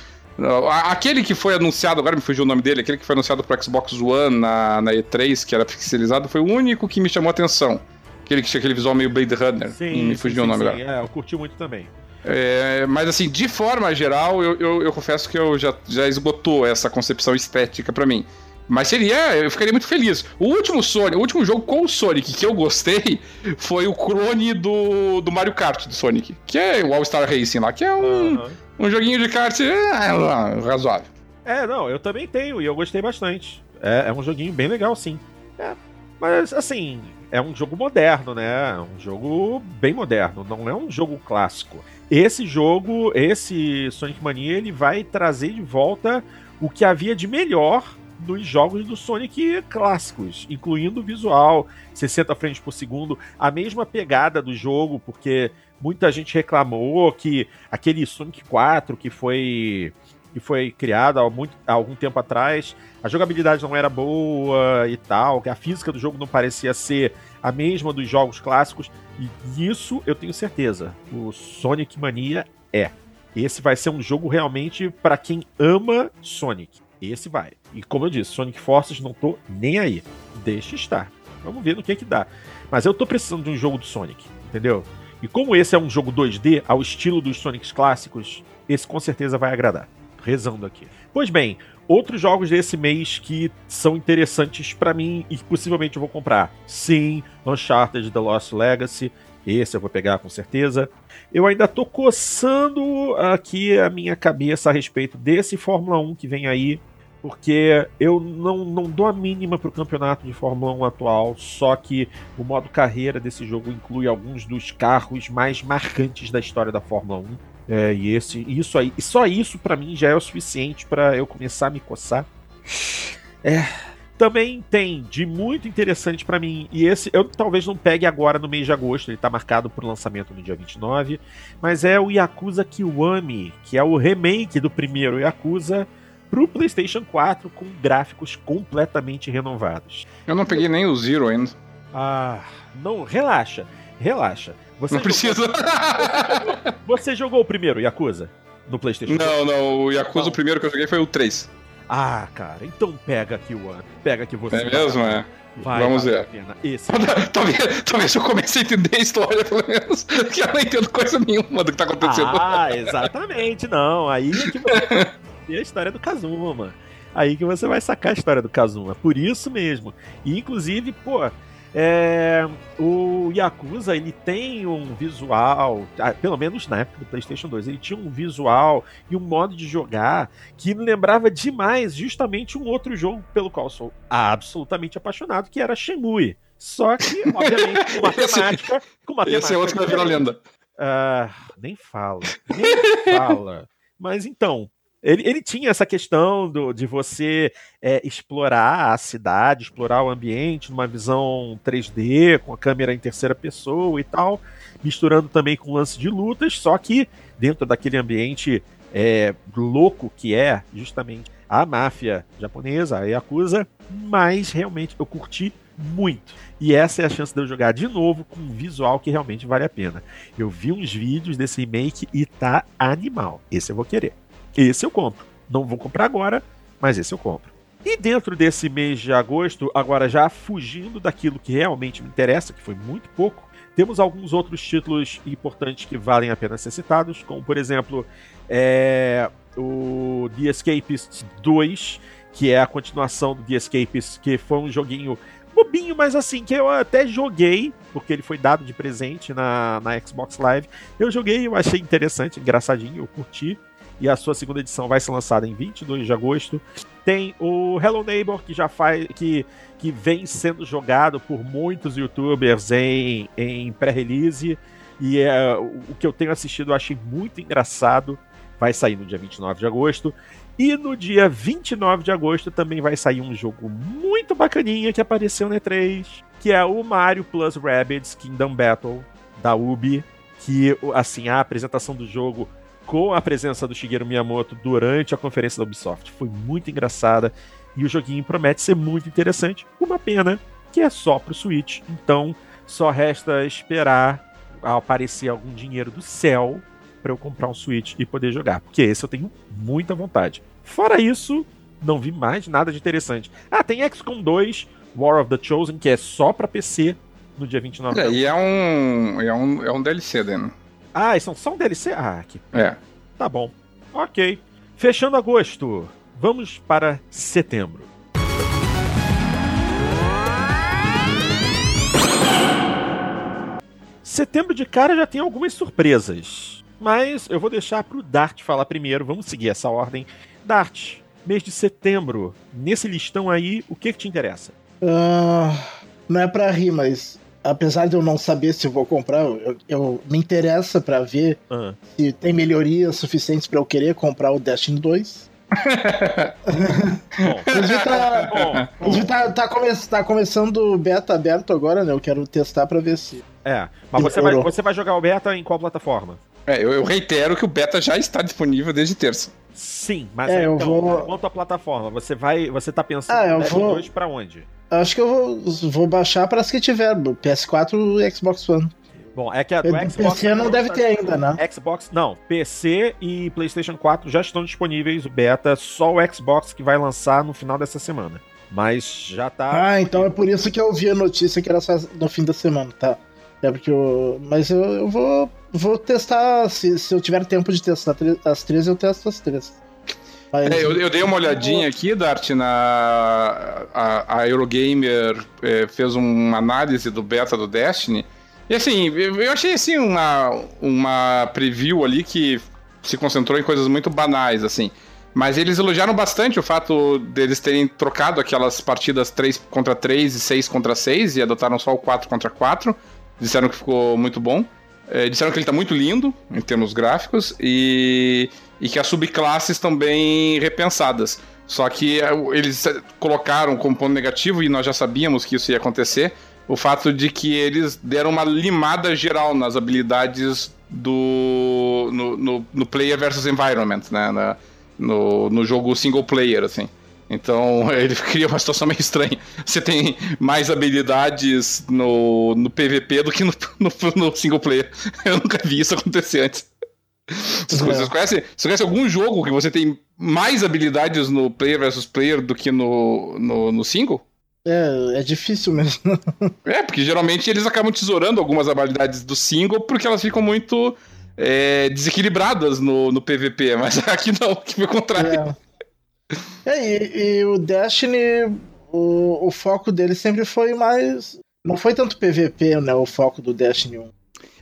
Aquele que foi anunciado, agora me fugiu o nome dele, aquele que foi anunciado pro Xbox One na, na E3, que era pixelizado, foi o único que me chamou a atenção. Aquele que tinha aquele visual meio Blade Runner. Sim, me fugiu sim, o nome sim. agora. É, eu curti muito também. É, mas assim, de forma geral, eu, eu, eu, confesso que eu já, já esgotou essa concepção estética para mim. Mas seria, eu ficaria muito feliz. O último Sonic, o último jogo com o Sonic que eu gostei [LAUGHS] foi o clone do, do Mario Kart do Sonic, que é o All Star Racing lá, que é um, uhum. um joguinho de kart é, razoável. É, não, eu também tenho e eu gostei bastante. É, é um joguinho bem legal, sim. É, mas assim, é um jogo moderno, né? Um jogo bem moderno, não é um jogo clássico. Esse jogo, esse Sonic Mania, ele vai trazer de volta o que havia de melhor nos jogos do Sonic clássicos, incluindo o visual, 60 frames por segundo, a mesma pegada do jogo, porque muita gente reclamou que aquele Sonic 4 que foi que foi criado há, muito, há algum tempo atrás, a jogabilidade não era boa e tal, a física do jogo não parecia ser a mesma dos jogos clássicos. E nisso eu tenho certeza. O Sonic Mania é. Esse vai ser um jogo realmente para quem ama Sonic. Esse vai. E como eu disse, Sonic Forces não tô nem aí. Deixa estar. Vamos ver no que é que dá. Mas eu tô precisando de um jogo do Sonic, entendeu? E como esse é um jogo 2D ao estilo dos Sonics clássicos, esse com certeza vai agradar. Rezando aqui. Pois bem, outros jogos desse mês que são interessantes para mim e possivelmente eu vou comprar. Sim, Uncharted The Lost Legacy. Esse eu vou pegar com certeza. Eu ainda tô coçando aqui a minha cabeça a respeito desse Fórmula 1 que vem aí porque eu não, não dou a mínima para o campeonato de Fórmula 1 atual, só que o modo carreira desse jogo inclui alguns dos carros mais marcantes da história da Fórmula 1. É, e esse, isso aí, e só isso para mim já é o suficiente para eu começar a me coçar. É, também tem de muito interessante para mim, e esse eu talvez não pegue agora no mês de agosto, ele tá marcado por lançamento no dia 29, mas é o Yakuza Kiwami, que é o remake do primeiro Yakuza para o PlayStation 4 com gráficos completamente renovados. Eu não peguei nem o Zero ainda. Ah, não, relaxa, relaxa. Você não precisa. [LAUGHS] Você jogou o primeiro Yakuza no PlayStation? Não, não, o Yakuza não. o primeiro que eu joguei foi o 3. Ah, cara, então pega aqui o ano. Pega que você. É mesmo, é. Vai, Vamos ver. Esse. [LAUGHS] talvez, talvez eu comece a entender a história, pelo menos. Que eu não entendo coisa nenhuma do que tá acontecendo. Ah, exatamente, não. Aí é que você saber a história do Kazuma. Aí que você vai sacar a história do Kazuma. Por isso mesmo. E inclusive, pô, é, o Yakuza ele tem um visual, ah, pelo menos na época do PlayStation 2, ele tinha um visual e um modo de jogar que lembrava demais justamente um outro jogo pelo qual sou absolutamente apaixonado, que era Shenmue. Só que, obviamente, com matemática. [LAUGHS] Com matemática esse é outro que vai virar lenda. Uh, nem fala. Nem fala. [LAUGHS] Mas então, ele, ele tinha essa questão do, de você é, explorar a cidade, explorar o ambiente numa visão 3D, com a câmera em terceira pessoa e tal, misturando também com lance de lutas, só que dentro daquele ambiente é, louco que é justamente a máfia japonesa, a Yakuza, mas realmente eu curti muito. E essa é a chance de eu jogar de novo com um visual que realmente vale a pena. Eu vi uns vídeos desse remake e tá animal. Esse eu vou querer. Esse eu compro. Não vou comprar agora, mas esse eu compro. E dentro desse mês de agosto, agora já fugindo daquilo que realmente me interessa, que foi muito pouco, temos alguns outros títulos importantes que valem a pena ser citados, como por exemplo é, o The Escapist 2, que é a continuação do The Escapist, que foi um joguinho bobinho, mas assim, que eu até joguei, porque ele foi dado de presente na, na Xbox Live. Eu joguei, eu achei interessante, engraçadinho, eu curti e a sua segunda edição vai ser lançada em 22 de agosto. Tem o Hello Neighbor que já faz que, que vem sendo jogado por muitos youtubers em, em pré-release e é, o que eu tenho assistido eu achei muito engraçado. Vai sair no dia 29 de agosto. E no dia 29 de agosto também vai sair um jogo muito bacaninha que apareceu no E3, que é o Mario Plus Rabbids Kingdom Battle da Ubi, que assim a apresentação do jogo com a presença do Shigeru Miyamoto durante a conferência da Ubisoft. Foi muito engraçada e o joguinho promete ser muito interessante. Uma pena que é só pro Switch, então só resta esperar aparecer algum dinheiro do céu para eu comprar um Switch e poder jogar, porque esse eu tenho muita vontade. Fora isso, não vi mais nada de interessante. Ah, tem XCOM 2 War of the Chosen, que é só para PC no dia 29 é, E é um, é um, é um DLC, né? Ah, são só um DLC? Ah, que. É. Tá bom. Ok. Fechando agosto, vamos para setembro. Setembro de cara já tem algumas surpresas. Mas eu vou deixar pro Dart falar primeiro. Vamos seguir essa ordem. Dart, mês de setembro, nesse listão aí, o que, que te interessa? Uh, não é pra rir, mas apesar de eu não saber se vou comprar, eu, eu me interessa para ver uhum. se tem melhorias suficientes para eu querer comprar o Destiny 2. [LAUGHS] Inclusive tá, tá, tá, come, tá começando o beta aberto agora, né? Eu quero testar para ver se. É, mas você vai, você vai jogar o beta em qual plataforma? É, eu, eu, reitero que o beta já está disponível desde terça. Sim, mas é, então, eu vou... quanto à plataforma, você vai, você tá pensando ah, eu vou... 2 para onde? Acho que eu vou, vou baixar para as que tiver, PS4 e Xbox One. Bom, é que a do Xbox. PC não deve ter ainda, né? Xbox, não. PC e PlayStation 4 já estão disponíveis, o beta, só o Xbox que vai lançar no final dessa semana. Mas já tá. Ah, então é por isso que eu vi a notícia que era só no fim da semana, tá? É porque eu. Mas eu, eu vou, vou testar. Se, se eu tiver tempo de testar as três, eu testo as três. É, eu, eu, dei uma olhadinha aqui, Dart, na. A, a Eurogamer é, fez uma análise do beta do Destiny. E assim, eu achei assim uma, uma preview ali que se concentrou em coisas muito banais, assim. Mas eles elogiaram bastante o fato deles terem trocado aquelas partidas 3 contra 3 e 6 contra 6 e adotaram só o 4 contra 4. Disseram que ficou muito bom. É, disseram que ele está muito lindo em termos gráficos e, e que as subclasses bem repensadas. Só que é, eles colocaram como ponto negativo, e nós já sabíamos que isso ia acontecer, o fato de que eles deram uma limada geral nas habilidades do. no, no, no player versus environment, né? Na, no, no jogo single player, assim. Então [LAUGHS] ele cria uma situação meio estranha. Você tem mais habilidades no, no PVP do que no, [LAUGHS] no, no single player. Eu nunca vi isso acontecer antes. Vocês, conhecem, você conhece algum jogo que você tem mais habilidades no player versus player do que no, no, no single? É, é difícil mesmo. é, porque geralmente eles acabam tesourando algumas habilidades do single porque elas ficam muito é, desequilibradas no, no PVP, [LAUGHS] mas aqui não, aqui foi o contrário. É, é e, e, o Destiny, o, o foco dele sempre foi mais. Não foi tanto PVP, né? O foco do Destiny 1.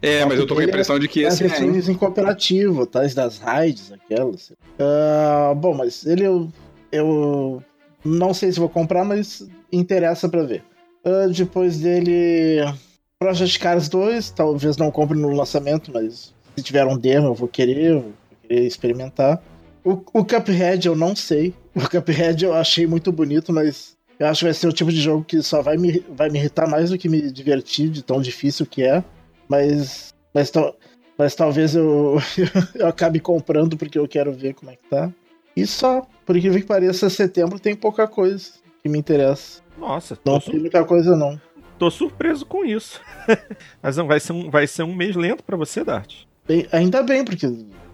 É, mas eu tô com a impressão de que esse. As é, em cooperativo, tais das raids, aquelas. Uh, bom, mas ele eu, eu não sei se vou comprar, mas interessa para ver. Uh, depois dele. Project Cars 2, talvez não compre no lançamento, mas se tiver um demo, eu vou querer, eu vou querer experimentar. O, o Cuphead eu não sei. O Cuphead eu achei muito bonito, mas eu acho que vai ser o tipo de jogo que só vai me, vai me irritar mais do que me divertir, de tão difícil que é. Mas, mas, mas talvez eu, [LAUGHS] eu acabe comprando porque eu quero ver como é que tá. E só, por incrível que pareça, setembro tem pouca coisa que me interessa. Nossa, não tem muita coisa não. Tô surpreso com isso. [LAUGHS] Mas não vai ser um, vai ser um mês lento para você, Dart. Bem, ainda bem, porque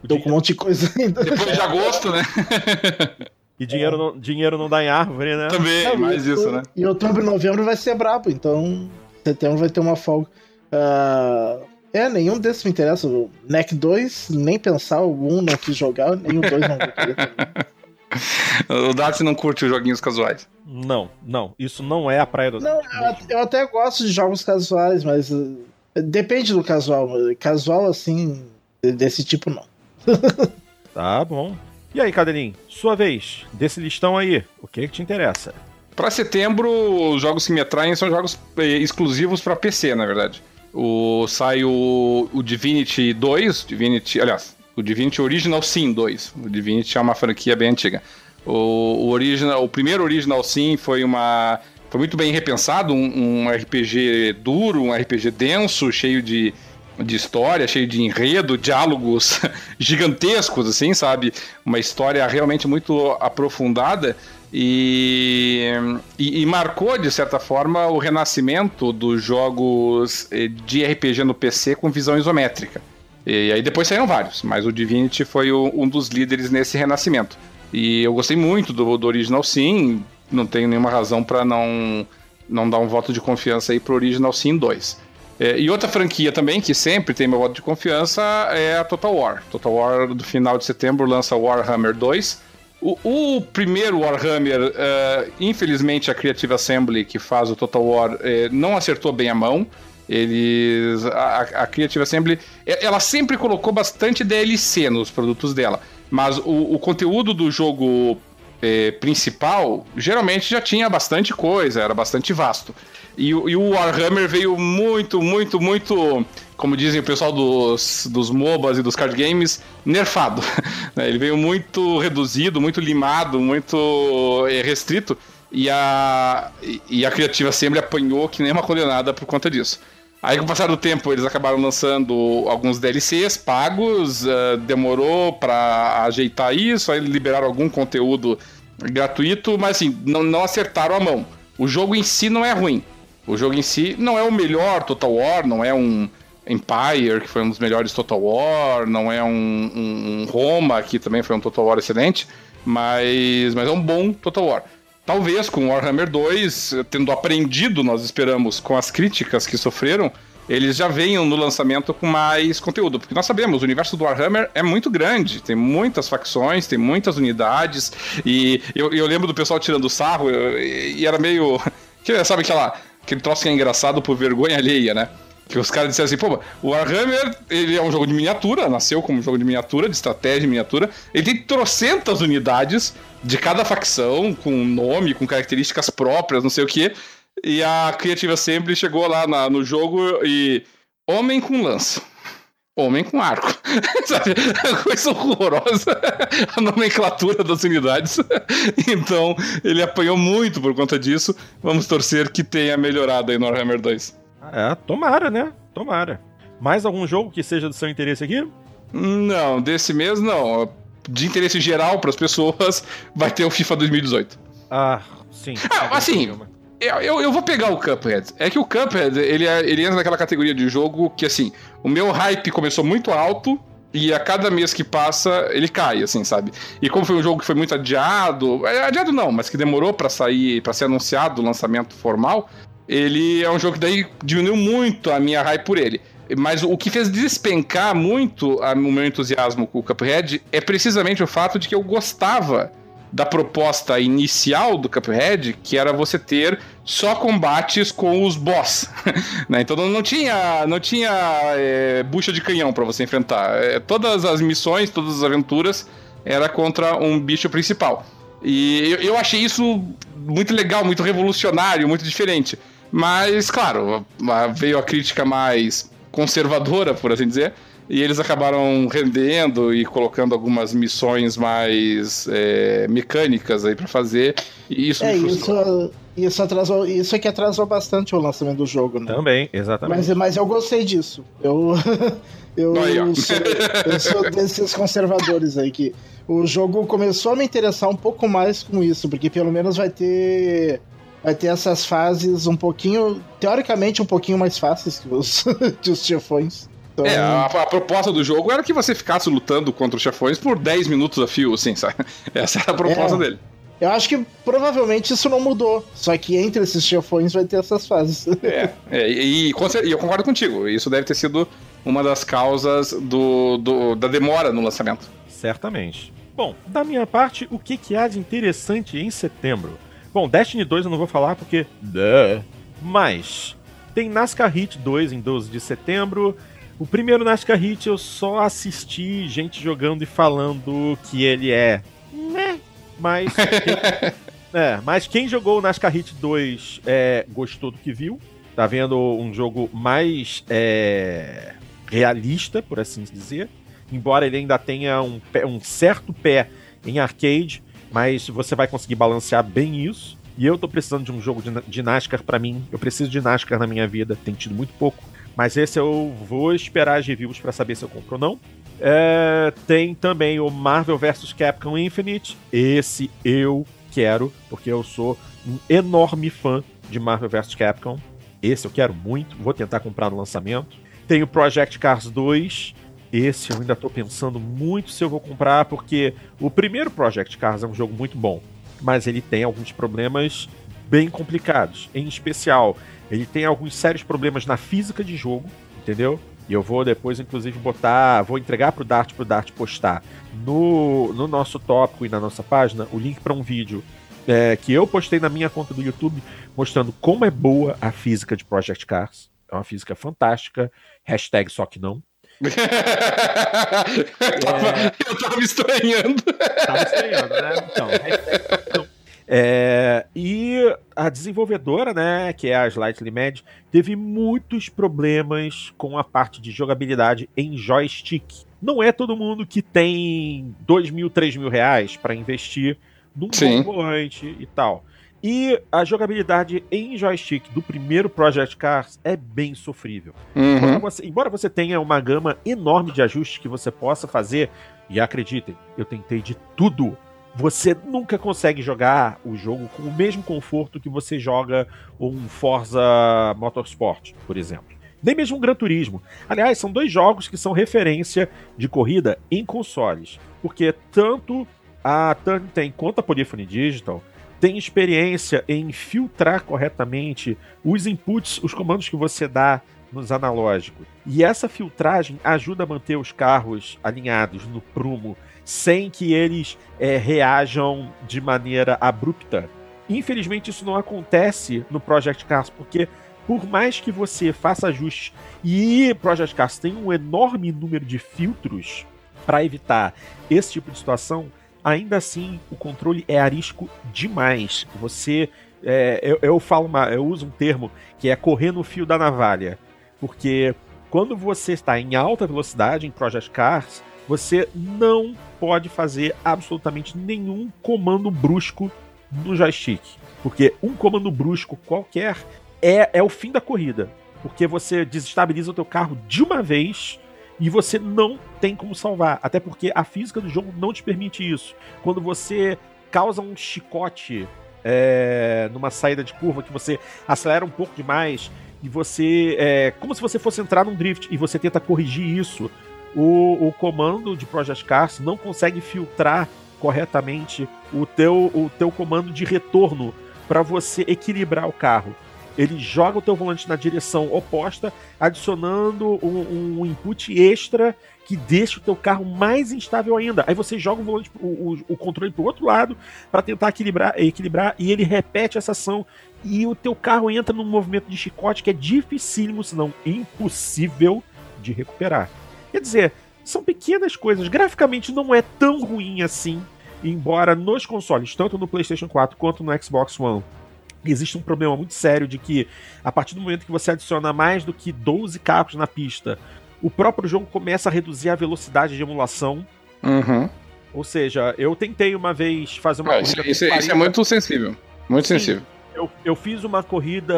tô com um monte de coisa [LAUGHS] ainda. Depois de agosto, né? E dinheiro, é. não, dinheiro não dá em árvore, né? Também, é, mais isso, né? E outubro e novembro vai ser brabo, então setembro vai ter uma folga. Uh, é, nenhum desses me interessa. O NEC 2, nem pensar, o 1 não quis jogar, nem o 2 não vou querer [LAUGHS] O Dart não curte os joguinhos casuais. Não, não. Isso não é a praia do Não, eu, eu até gosto de jogos casuais, mas Depende do casual. Casual, assim, desse tipo, não. [LAUGHS] tá bom. E aí, Cadelinho, sua vez. Desse listão aí, o que, que te interessa? Para setembro, os jogos que me atraem são jogos eh, exclusivos para PC, na verdade. O, sai o, o Divinity 2, Divinity, aliás, o Divinity Original Sin 2. O Divinity é uma franquia bem antiga. O, o, original, o primeiro Original Sin foi uma foi muito bem repensado, um, um RPG duro, um RPG denso, cheio de, de história, cheio de enredo, diálogos [LAUGHS] gigantescos, assim, sabe? Uma história realmente muito aprofundada e, e, e, marcou, de certa forma, o renascimento dos jogos eh, de RPG no PC com visão isométrica. E aí depois saíram vários, mas o Divinity foi o, um dos líderes nesse renascimento. E eu gostei muito do, do Original Sim, não tenho nenhuma razão para não, não dar um voto de confiança aí pro Original Sin 2. É, e outra franquia também, que sempre tem meu voto de confiança, é a Total War. Total War, do final de setembro, lança Warhammer 2. O, o primeiro Warhammer, uh, infelizmente, a Creative Assembly, que faz o Total War, uh, não acertou bem a mão. Eles. A, a, Creative Assembly. Ela sempre colocou bastante DLC nos produtos dela. Mas o, o conteúdo do jogo eh, principal, geralmente já tinha bastante coisa, era bastante vasto. E, e, o Warhammer veio muito, muito, muito, como dizem o pessoal dos, dos MOBAs e dos card games, nerfado. [LAUGHS] Né, ele veio muito reduzido, muito limado, muito eh, restrito. E a, e a Creativa sempre apanhou que nem uma condenada por conta disso. Aí, com o passar do tempo, eles acabaram lançando alguns DLCs pagos, uh, demorou para ajeitar isso, aí liberaram algum conteúdo gratuito, mas assim, não, não acertaram a mão. O jogo em si não é ruim. O jogo em si não é o melhor Total War, não é um Empire, que foi um dos melhores Total War, não é um, um, um Roma, que também foi um Total War excelente, mas, mas é um bom Total War. Talvez com Warhammer 2, tendo aprendido, nós esperamos, com as críticas que sofreram, eles já venham no lançamento com mais conteúdo. Porque nós sabemos, o universo do Warhammer é muito grande, tem muitas facções, tem muitas unidades, e eu, eu lembro do pessoal tirando sarro, e era meio. [LAUGHS] Sabe aquela, aquele troço que é engraçado por vergonha alheia, né? Que os caras disseram assim, pô, o Warhammer, ele é um jogo de miniatura, nasceu como um jogo de miniatura, de estratégia de miniatura. Ele tem trocentas unidades de cada facção, com nome, com características próprias, não sei o quê. E a Creative Assembly chegou lá na, no jogo e. Homem com lança. Homem com arco. [LAUGHS] Sabe? [LAUGHS] Coisa horrorosa. A nomenclatura das unidades. [LAUGHS] Então, ele apanhou muito por conta disso. Vamos torcer que tenha melhorado aí no Warhammer 2. É, tomara, né? Tomara. Mais algum jogo que seja do seu interesse aqui? Não, desse mês não. De interesse geral para as pessoas, vai ter o FIFA 2018. Ah, sim. Ah, assim, eu, eu, vou pegar o Cuphead. É que o Cuphead, ele, é, ele entra naquela categoria de jogo que, assim, o meu hype começou muito alto e a cada mês que passa, ele cai, assim, sabe? E como foi um jogo que foi muito adiado, é, adiado não, mas que demorou para sair, para ser anunciado o lançamento formal, ele é um jogo que daí diminuiu muito a minha hype por ele. Mas o que fez despencar muito o meu entusiasmo com o Cuphead é precisamente o fato de que eu gostava da proposta inicial do Cuphead, que era você ter só combates com os boss. [LAUGHS] né? Então não tinha, não tinha é, bucha de canhão para você enfrentar. É, todas as missões, todas as aventuras era contra um bicho principal. E eu, eu achei isso muito legal, muito revolucionário, muito diferente. Mas, claro, veio a crítica mais conservadora, por assim dizer, e eles acabaram rendendo e colocando algumas missões mais é, mecânicas aí para fazer. E isso é, isso, isso atrasou, isso é que atrasou bastante o lançamento do jogo, né? Também, exatamente. Mas, mas eu gostei disso. Eu, [LAUGHS] eu, sou, eu sou desses conservadores aí que o jogo começou a me interessar um pouco mais com isso, porque pelo menos vai ter vai ter essas fases um pouquinho, teoricamente, um pouquinho mais fáceis que os, [LAUGHS] que os chefões. Então... É, a, a, proposta do jogo era que você ficasse lutando contra os chefões por 10 minutos a fio, assim, sabe? [LAUGHS] Essa era a proposta é, dele. Eu acho que provavelmente isso não mudou. Só que entre esses chefões vai ter essas fases. É, é e, e, e, eu concordo contigo. Isso deve ter sido uma das causas do, do, da demora no lançamento. Certamente. Bom, da minha parte, o que, que há de interessante em setembro? Bom, Destiny 2 eu não vou falar porque. Duh. Mas tem NASCAR Hit 2 em 12 de setembro. O primeiro NASCAR Hit eu só assisti gente jogando e falando que ele é. Né? Mas. [LAUGHS] é, mas quem jogou o NASCAR Hit 2 é, gostou do que viu. Tá vendo um jogo mais é, realista, por assim dizer. Embora ele ainda tenha um, um certo pé em arcade, mas você vai conseguir balancear bem isso. E eu tô precisando de um jogo de, de NASCAR para mim. Eu preciso de NASCAR na minha vida, tem tido muito pouco. Mas esse eu vou esperar as reviews para saber se eu compro ou não. É, tem também o Marvel vs Capcom Infinite. Esse eu quero, porque eu sou um enorme fã de Marvel vs Capcom. Esse eu quero muito, vou tentar comprar no lançamento. Tem o Project Cars 2, esse eu ainda estou pensando muito se eu vou comprar, porque o primeiro Project Cars é um jogo muito bom, mas ele tem alguns problemas bem complicados. Em especial, ele tem alguns sérios problemas na física de jogo, entendeu? E eu vou depois, inclusive, botar, vou entregar pro Dart pro Dart postar no, no nosso tópico e na nossa página o link para um vídeo é, que eu postei na minha conta do YouTube mostrando como é boa a física de Project Cars. É uma física fantástica. Hashtag só que não. [LAUGHS] eu, tava, é... eu tava me estranhando. Tava estranhando, né? Então, é, e a desenvolvedora, né, que é a Slightly Mad, teve muitos problemas com a parte de jogabilidade em joystick. Não é todo mundo que tem dois mil, três mil reais para investir num Sim. volante e tal. E a jogabilidade em joystick do primeiro Project Cars é bem sofrível. Uhum. Você, embora, você, tenha uma gama enorme de ajustes que você possa fazer, e acreditem, eu tentei de tudo. Você nunca consegue jogar o jogo com o mesmo conforto que você joga um Forza Motorsport, por exemplo. Nem mesmo um Gran Turismo. Aliás, são dois jogos que são referência de corrida em consoles. Porque tanto a Turnitin quanto a Polyphony Digital tem experiência em filtrar corretamente os inputs, os comandos que você dá nos analógicos. E essa filtragem ajuda a manter os carros alinhados no prumo sem que eles é, reajam de maneira abrupta. Infelizmente, isso não acontece no Project Cars, porque por mais que você faça ajustes e Project Cars tem um enorme número de filtros para evitar esse tipo de situação, ainda assim o controle é arisco demais. Você, é, eu, eu falo, uma, eu uso um termo que é correr no fio da navalha, porque quando você está em alta velocidade em Project Cars, você não pode fazer absolutamente nenhum comando brusco no joystick. Porque um comando brusco qualquer é, é o fim da corrida. Porque você desestabiliza o teu carro de uma vez e você não tem como salvar. Até porque a física do jogo não te permite isso. Quando você causa um chicote é, numa saída de curva, que você acelera um pouco demais e você. É como se você fosse entrar num drift e você tenta corrigir isso. O, o comando de Project Cars não consegue filtrar corretamente o teu, o teu comando de retorno para você equilibrar o carro. Ele joga o teu volante na direção oposta, adicionando um, um input extra que deixa o teu carro mais instável ainda. Aí você joga o volante, o, o, o controle para o outro lado para tentar equilibrar, equilibrar e ele repete essa ação e o teu carro entra num movimento de chicote que é dificílimo, se não impossível de recuperar. Quer dizer, são pequenas coisas. Graficamente não é tão ruim assim, embora nos consoles, tanto no PlayStation 4 quanto no Xbox One, existe um problema muito sério de que a partir do momento que você adiciona mais do que 12 carros na pista, o próprio jogo começa a reduzir a velocidade de emulação. Uhum. Ou seja, eu tentei uma vez fazer uma ah, corrida. Isso, isso, é muito sensível. Muito Sim, sensível. Eu, eu fiz uma corrida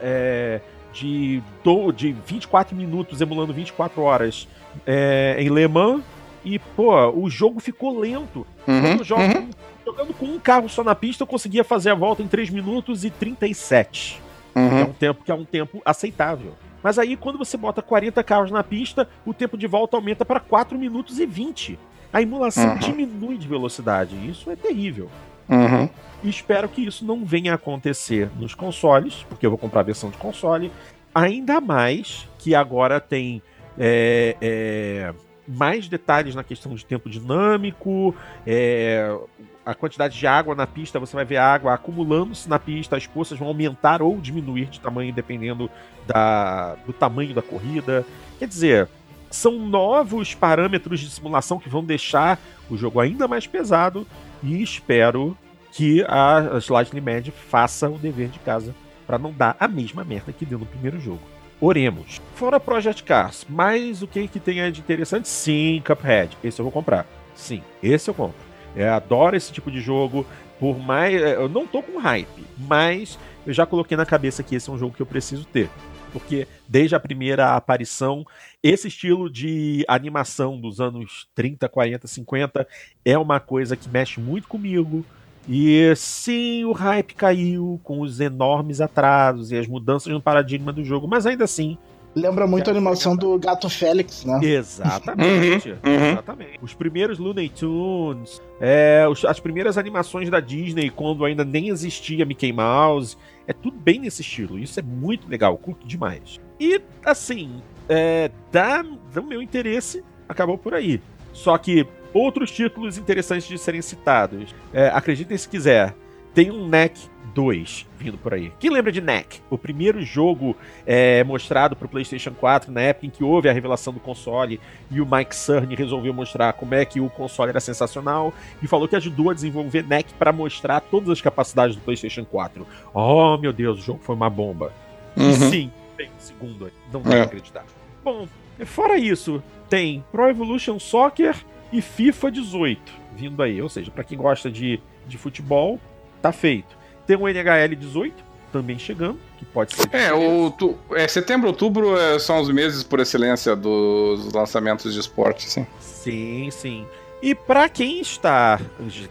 é, de, do, de 24 minutos, emulando 24 horas é, em Le Mans e, pô, o jogo ficou lento. Uhum, jogo, uhum. Jogando com um carro só na pista, eu conseguia fazer a volta em 3 minutos e 37. Uhum. É um tempo que é um tempo aceitável. Mas aí, quando você bota 40 carros na pista, o tempo de volta aumenta para 4 minutos e 20. A emulação uhum. diminui de velocidade. Isso é terrível. Uhum. Espero que isso não venha a acontecer nos consoles, porque eu vou comprar a versão de console. Ainda mais que agora tem é, é, mais detalhes na questão de tempo dinâmico, é, a quantidade de água na pista, você vai ver a água acumulando-se na pista, as poças vão aumentar ou diminuir de tamanho dependendo da, do tamanho da corrida. Quer dizer, são novos parâmetros de simulação que vão deixar o jogo ainda mais pesado e espero que a Slightly Mad faça o dever de casa para não dar a mesma merda que deu no primeiro jogo. Oremos. Fora Project Cars, mais o que, que tem de interessante? Sim, Cuphead. Esse eu vou comprar. Sim, esse eu compro. Eu adoro esse tipo de jogo. Por mais. É, eu não tô com hype, mas eu já coloquei na cabeça que esse é um jogo que eu preciso ter. Porque desde a primeira aparição, esse estilo de animação dos anos 30, 40, 50 é uma coisa que mexe muito comigo. E sim, o hype caiu com os enormes atrasos e as mudanças no paradigma do jogo, mas ainda assim. Lembra muito a animação do Gato Félix, né? Exatamente. uhum, uhum. exatamente. Os primeiros Looney Tunes, é, as primeiras animações da Disney, quando ainda nem existia Mickey Mouse, é tudo bem nesse estilo. Isso é muito legal, curto demais. E, assim, é, da, do meu interesse, acabou por aí. Só que Outros títulos interessantes de serem citados. É, acreditem se quiser, tem um NEC 2 vindo por aí. Quem lembra de NEC? O primeiro jogo é, mostrado para o PlayStation 4 na época em que houve a revelação do console e o Mike Cerny resolveu mostrar como é que o console era sensacional e falou que ajudou a desenvolver NEC para mostrar todas as capacidades do PlayStation 4. Oh meu Deus, o jogo foi uma bomba. Uhum. E sim, tem um segundo, não dá é. pra acreditar. Bom, fora isso, tem Pro Evolution Soccer e FIFA 18 vindo aí. Ou seja, para quem gosta de, de futebol, tá feito. Tem o NHL 18 também chegando, que pode ser. É, o, tu, é setembro, outubro é, são os meses por excelência dos lançamentos de esporte, sim. Sim, sim. E para quem está,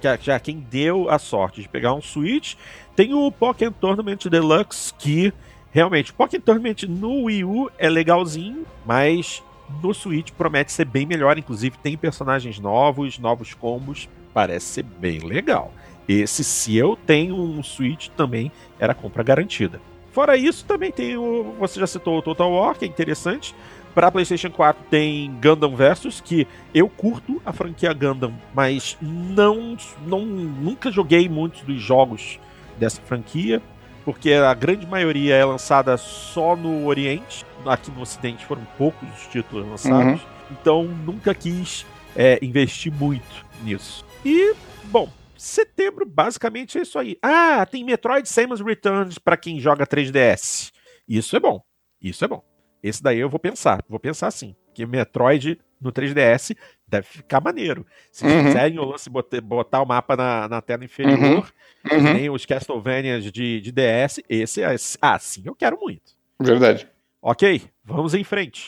já, já, quem deu a sorte de pegar um Switch, tem o Pokémon Tournament Deluxe que realmente, Pokémon Tournament no Wii U é legalzinho, mas no Switch promete ser bem melhor, inclusive tem personagens novos, novos combos, parece ser bem legal. Esse, se eu tenho um Switch, também era compra garantida. Fora isso, também tem o. Você já citou o Total War, que é interessante. Para PlayStation 4 tem Gundam Versus, que eu curto a franquia Gundam, mas não, não nunca joguei muitos dos jogos dessa franquia, porque a grande maioria é lançada só no Oriente. Aqui no Ocidente foram poucos os títulos lançados. Uhum. Então nunca quis é, investir muito nisso. E, bom, setembro basicamente é isso aí. Ah, tem Metroid Samus Returns para quem joga 3DS. Isso é bom. Isso é bom. Esse daí eu vou pensar. Vou pensar assim. Que Metroid no 3DS deve ficar maneiro. Se uhum. quiserem o lance botar, o mapa na, na tela inferior, uhum. uhum. nem os Castlevanias de, de DS, esse é. Ah, sim, eu quero muito. Verdade. Ok, vamos em frente.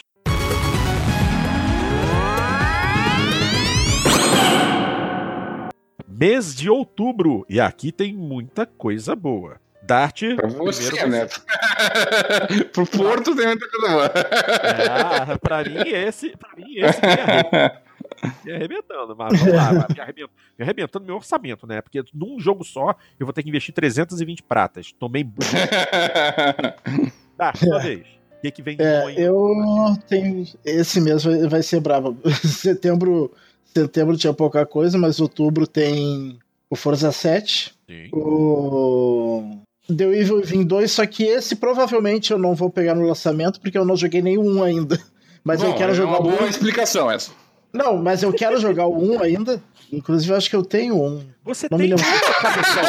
Mês de outubro. E aqui tem muita coisa boa. Dart. Pra você, primeiro... né? [LAUGHS] Pro Porto tem muita coisa boa. Ah, pra mim esse, pra mim esse me arrebentando, mas vamos lá, me arrebentando, me arrebentando meu orçamento, né? Porque num jogo só eu vou ter que investir 320 pratas. Tomei. tá, [LAUGHS] sua vez. O que, que vem de é, bom Eu tenho. Esse mês vai ser bravo. [LAUGHS] setembro, setembro tinha pouca coisa, mas outubro tem o Forza 7. Sim. O The Evil Within 2, só que esse provavelmente eu não vou pegar no lançamento porque eu não joguei nenhum ainda. [LAUGHS] Mas Bom, eu quero é jogar uma boa um. explicação essa. Não, mas eu quero jogar o 1 ainda. Inclusive, eu acho que eu tenho um. Você não tem me lembro. cabeção?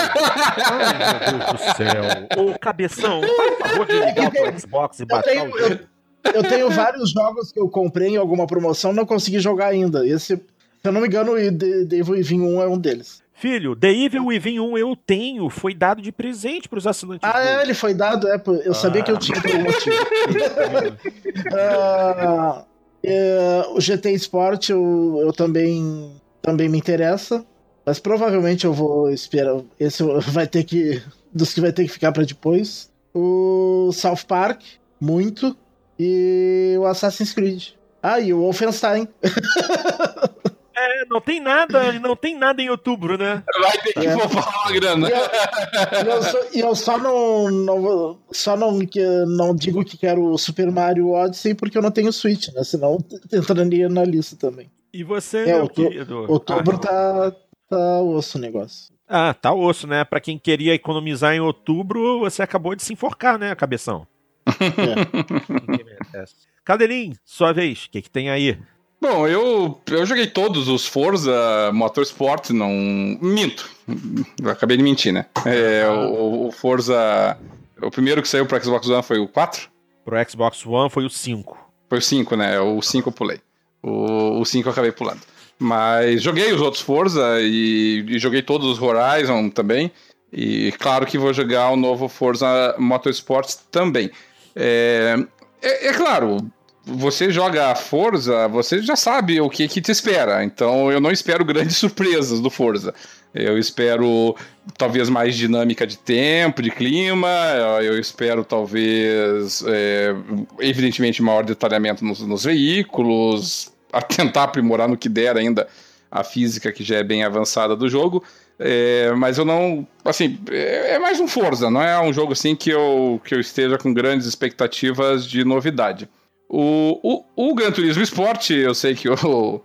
Ai, meu Deus do céu. Ô, cabeção, por favor de ligar pro Xbox e bater eu tenho, eu, eu tenho vários jogos que eu comprei em alguma promoção não consegui jogar ainda. Esse, se eu não me engano, o The Evil Within 1 é um deles. Filho, The Evil Within 1 eu tenho, foi dado de presente pros assinantes. Ah, é, ele foi dado, é, eu sabia que eu tinha por um motivo. uh, uh, o GT Sport eu, eu também, também me interessa, mas provavelmente eu vou esperar. Esse vai ter que. Dos que vai ter que ficar para depois. O South Park, muito. E o Assassin's Creed. Ah, e o Wolfenstein. [LAUGHS] É, não tem nada, não tem nada em outubro, né? Vai ter que é. poupar uma grana. E eu, eu, só, eu, só, não, não, só não, que, não digo que quero o Super Mario Odyssey porque eu não tenho Switch, né? Senão entraria na lista também. E você, é, meu outubro, querido? Outubro ah, tá, tá osso o negócio. Ah, tá osso, né? Pra quem queria economizar em outubro, você acabou de se enforcar, né, cabeção? É. [LAUGHS] Cadelim, sua vez, o que, que tem aí? Bom, eu, eu joguei todos os Forza Motorsport, não. Minto. Eu acabei de mentir, né? É, o, o, Forza. O primeiro que saiu pro Xbox One foi o 4? Pro Xbox One foi o 5. Foi o 5, né? O 5 eu pulei. O, o 5 eu acabei pulando. Mas joguei os outros Forza e, e joguei todos os Horizon também. E claro que vou jogar o novo Forza Motorsport também. É, é, é claro, você joga Forza, você já sabe o que, que te espera. Então eu não espero grandes [LAUGHS] surpresas do Forza. Eu espero talvez mais dinâmica de tempo, de clima. Eu espero talvez, é, evidentemente, maior detalhamento nos, nos veículos, [LAUGHS] a tentar aprimorar no que der ainda a física que já é bem avançada do jogo. É, mas eu não. Assim, é, é, mais um Forza, não é um jogo assim que eu, que eu esteja com grandes expectativas de novidade. O, o, o Gran Turismo Sport, eu sei que o,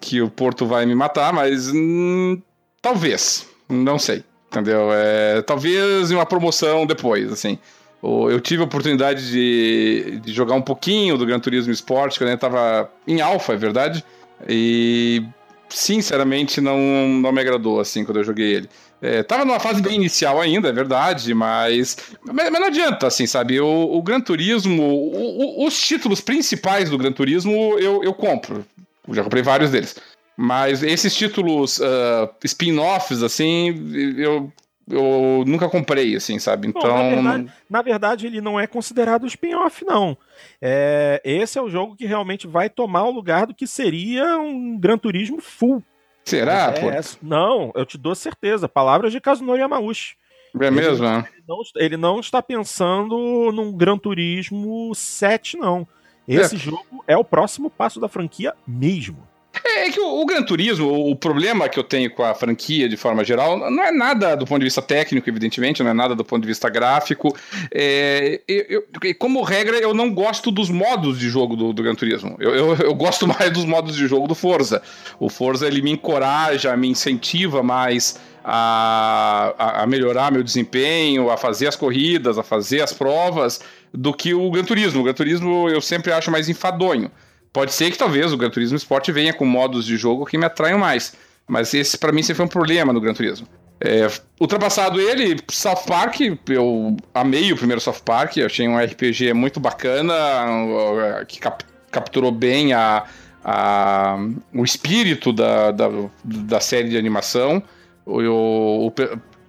que o Porto vai me matar, mas hum, talvez, não sei, entendeu? É, talvez em uma promoção depois, assim. Eu tive a oportunidade de, de jogar um pouquinho do Gran Turismo Sport quando ele estava em alfa, é verdade, e sinceramente não, não me agradou assim quando eu joguei ele. É, tava numa fase bem inicial ainda, é verdade, mas, mas, mas não adianta, assim, sabe? O, o Gran Turismo, o, o, os títulos principais do Gran Turismo eu, eu compro. Eu já comprei vários deles. Mas esses títulos uh, spin-offs, assim, eu, eu nunca comprei, assim, sabe? Então. Bom, na, verdade, na, verdade, ele não é considerado spin-off, não. É, esse é o jogo que realmente vai tomar o lugar do que seria um Gran Turismo full. Será? É, não, eu te dou certeza. Palavras de Kazunori Yamauchi. É mesmo, ele, ele, não, ele não está pensando num Gran Turismo 7, não. Esse é. jogo é o próximo passo da franquia mesmo. É, é que o, o, Gran Turismo, o, problema que eu tenho com a franquia de forma geral, não é nada do ponto de vista técnico, evidentemente, não é nada do ponto de vista gráfico. É, eu, eu, como regra, eu não gosto dos modos de jogo do, do Gran Turismo. Eu, eu, eu, gosto [LAUGHS] mais dos modos de jogo do Forza. O Forza ele me encoraja, me incentiva mais a, a melhorar meu desempenho, a fazer as corridas, a fazer as provas, do que o Gran Turismo. O Gran Turismo eu sempre acho mais enfadonho. Pode ser que talvez o Gran Turismo Sport venha com modos de jogo que me atraiam mais. Mas esse para mim sempre foi um problema no Gran Turismo. É, ultrapassado ele, South Park, eu amei o primeiro South Park, achei um RPG muito bacana, que cap capturou bem a, a, o espírito da, da, da, série de animação. O, o,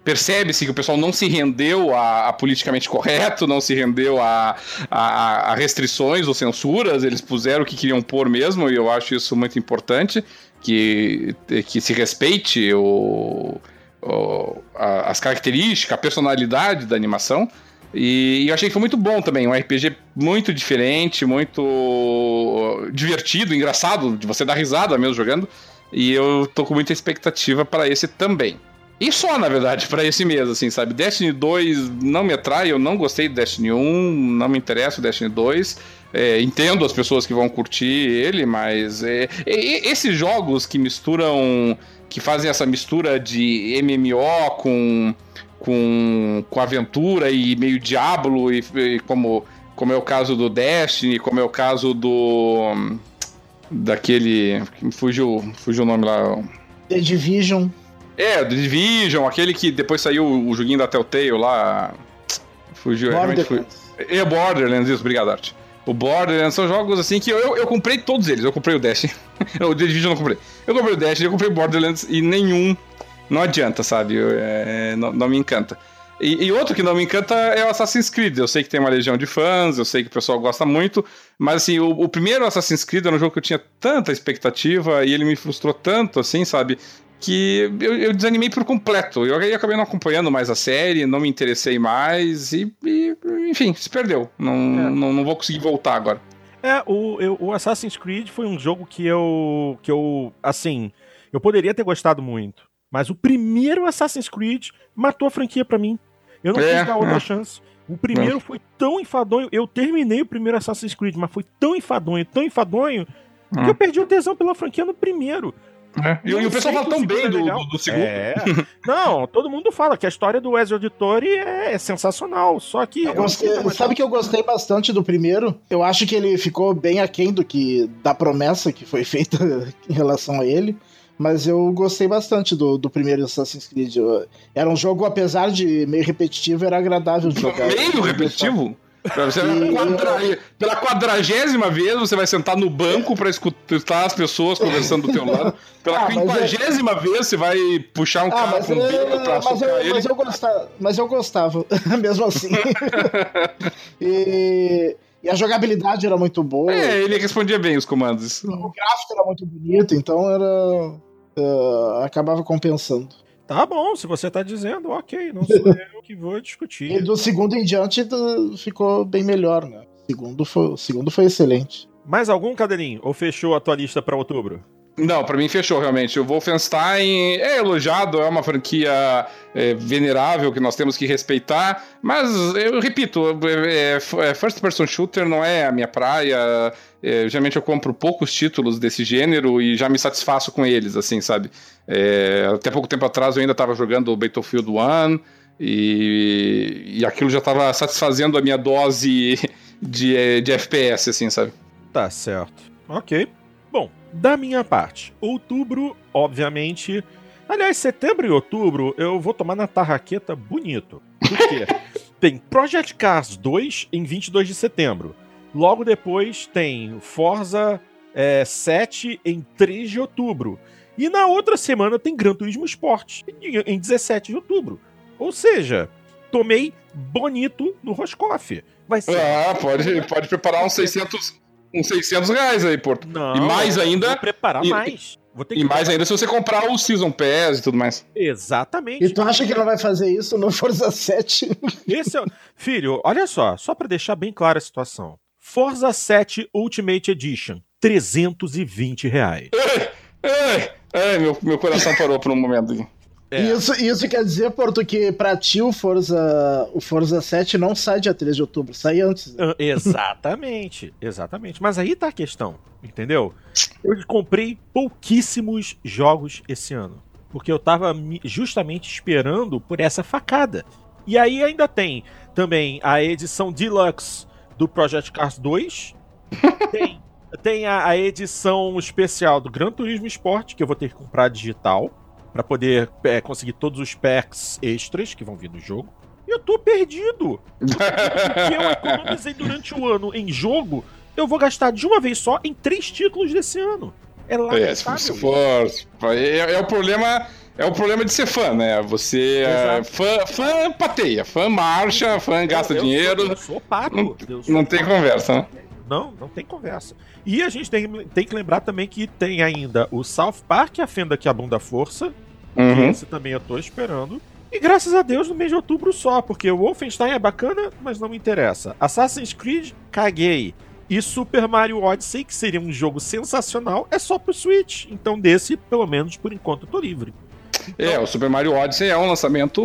percebe-se que o pessoal não se rendeu a, a, politicamente correto, não se rendeu a, a, a, restrições ou censuras, eles puseram o que queriam pôr mesmo, e eu acho isso muito importante, que, que se respeite o, o as características, a personalidade da animação. E, e, eu achei que foi muito bom também, um RPG muito diferente, muito divertido, engraçado, de você dar risada mesmo jogando. E eu tô com muita expectativa para esse também. E só, na verdade, para esse mês, assim, sabe? Destiny 2 não me atrai, eu não gostei do Destiny 1, não me interessa o Destiny 2. É, entendo as pessoas que vão curtir ele, mas é, esses jogos que misturam, que fazem essa mistura de MMO com, com, com aventura e meio Diablo, e, e como, como é o caso do Destiny, como é o caso do. daquele. Fugiu, fugiu o nome lá. The Division. É, The Division, aquele que depois saiu o joguinho da Telltale lá. Fugiu, realmente foi. É Borderlands, isso, obrigado, Art. O Borderlands são jogos assim que eu, eu, eu, comprei todos eles. Eu comprei o Dash. [LAUGHS] o The Division eu não comprei. Eu comprei o Dash, eu comprei o Borderlands e nenhum. Não adianta, sabe? Eu, é, não, não me encanta. E, e, outro que não me encanta é o Assassin's Creed. Eu sei que tem uma legião de fãs, eu sei que o pessoal gosta muito, mas assim, o, o, primeiro Assassin's Creed era um jogo que eu tinha tanta expectativa e ele me frustrou tanto, assim, sabe? Que eu, eu, desanimei por completo. Eu acabei não acompanhando mais a série, não me interessei mais e, e enfim, se perdeu. Não, é. não, não vou conseguir voltar agora. É, o, eu, o Assassin's Creed foi um jogo que eu, que eu, assim, eu poderia ter gostado muito, mas o primeiro Assassin's Creed matou a franquia para mim. Eu não é, quis dar outra é. chance. O primeiro foi tão enfadonho. Eu terminei o primeiro Assassin's Creed, mas foi tão enfadonho, tão enfadonho, que hum. eu perdi o tesão pela franquia no primeiro. É. E, e o pessoal fala tão bem do, do, do, segundo. É. Não, todo mundo fala que a história do Ezio Auditore é, é sensacional. Só que. Eu gostei, eu sabe que eu gostei bastante do primeiro? Eu acho que ele ficou bem aquém do que. da promessa que foi [LAUGHS] feita em relação a ele. Mas eu gostei bastante do, do primeiro Assassin's Creed. Era um jogo, apesar de meio repetitivo, era agradável de jogar. Meio repetitivo? Você quadra... Pela quadragésima vez você vai sentar no banco para escutar as pessoas conversando do teu lado. Pela ah, quinquagésima vez você vai puxar um ah, carro com um bico pra mas eu, ele. Mas eu gostava, mas eu gostava [LAUGHS] mesmo assim. [LAUGHS] e... E a jogabilidade era muito boa. É, ele respondia bem os comandos. O gráfico era muito bonito, então era. Uh, acabava compensando. Tá bom, se você tá dizendo, ok, não sou [LAUGHS] eu que vou discutir. E do segundo em diante ficou bem melhor, né? O segundo foi, o segundo foi excelente. Mais algum, Cadeirinho? Ou fechou a tua lista para outubro? Não, para mim fechou realmente. O Wolfenstein é elogiado, é uma franquia é, venerável que nós temos que respeitar, mas eu repito, é, é, first person shooter não é a minha praia. É, geralmente eu compro poucos títulos desse gênero e já me satisfaço com eles, assim, sabe? É, até pouco tempo atrás eu ainda estava jogando Battlefield 1 e, e aquilo já estava satisfazendo a minha dose [LAUGHS] de, de FPS, assim, sabe? Tá certo. Ok. Da minha parte, outubro, obviamente. Aliás, setembro e outubro eu vou tomar na tarraqueta bonito. Por quê? [LAUGHS] tem Project Cars 2 em 22 de setembro. Logo depois tem Forza é, 7 em 3 de outubro. E na outra semana tem Gran Turismo Sport em 17 de outubro. Ou seja, tomei bonito no Roscoff. Vai ser. Ah, pode, pode preparar uns 600, uns 600 reais aí, Porto. Não, e mais ainda. Vou preparar e, mais. e mais ainda se você comprar o Season Pass e tudo mais. Exatamente. E tu acha que não vai fazer isso no Forza 7? [LAUGHS] Esse é... Filho, olha só, só para deixar bem clara a situação. Forza 7 Ultimate Edition, 320 reais. Ai, ai meu, meu coração parou por um momento aqui. É. Isso, isso quer dizer, Porto, que pra ti o Forza, o Forza 7 não sai dia 3 de outubro, sai antes. Né? Exatamente, [LAUGHS] exatamente. Mas aí tá a questão, entendeu? Eu comprei pouquíssimos jogos esse ano. Porque eu tava justamente esperando por essa facada. E aí ainda tem também a edição Deluxe do Project Cars 2. [LAUGHS] tem tem a, a, edição especial do Gran Turismo Sport, que eu vou ter que comprar digital para poder é, conseguir todos os packs extras que vão vir no jogo. E eu tô perdido. Porque eu economizei durante o ano em jogo, eu vou gastar de uma vez só em três títulos desse ano. É lá. É, se for, é, é, o problema. É o problema de ser fã, né? Você é fã, fã pateia, fã marcha, fã gasta eu, eu dinheiro. Sou, eu sou pato. Não, sou não tem conversa, né? Não, não tem conversa. E a gente tem, tem que lembrar também que tem ainda o South Park, a Fenda que abunda força, Uhum. Esse também eu tô esperando. E graças a Deus no mês de outubro só, porque o Wolfenstein é bacana, mas não me interessa. Assassin's Creed, caguei. E Super Mario Odyssey, que seria um jogo sensacional, é só pro Switch. Então desse, pelo menos por enquanto, eu tô livre. Então... É, o Super Mario Odyssey é um lançamento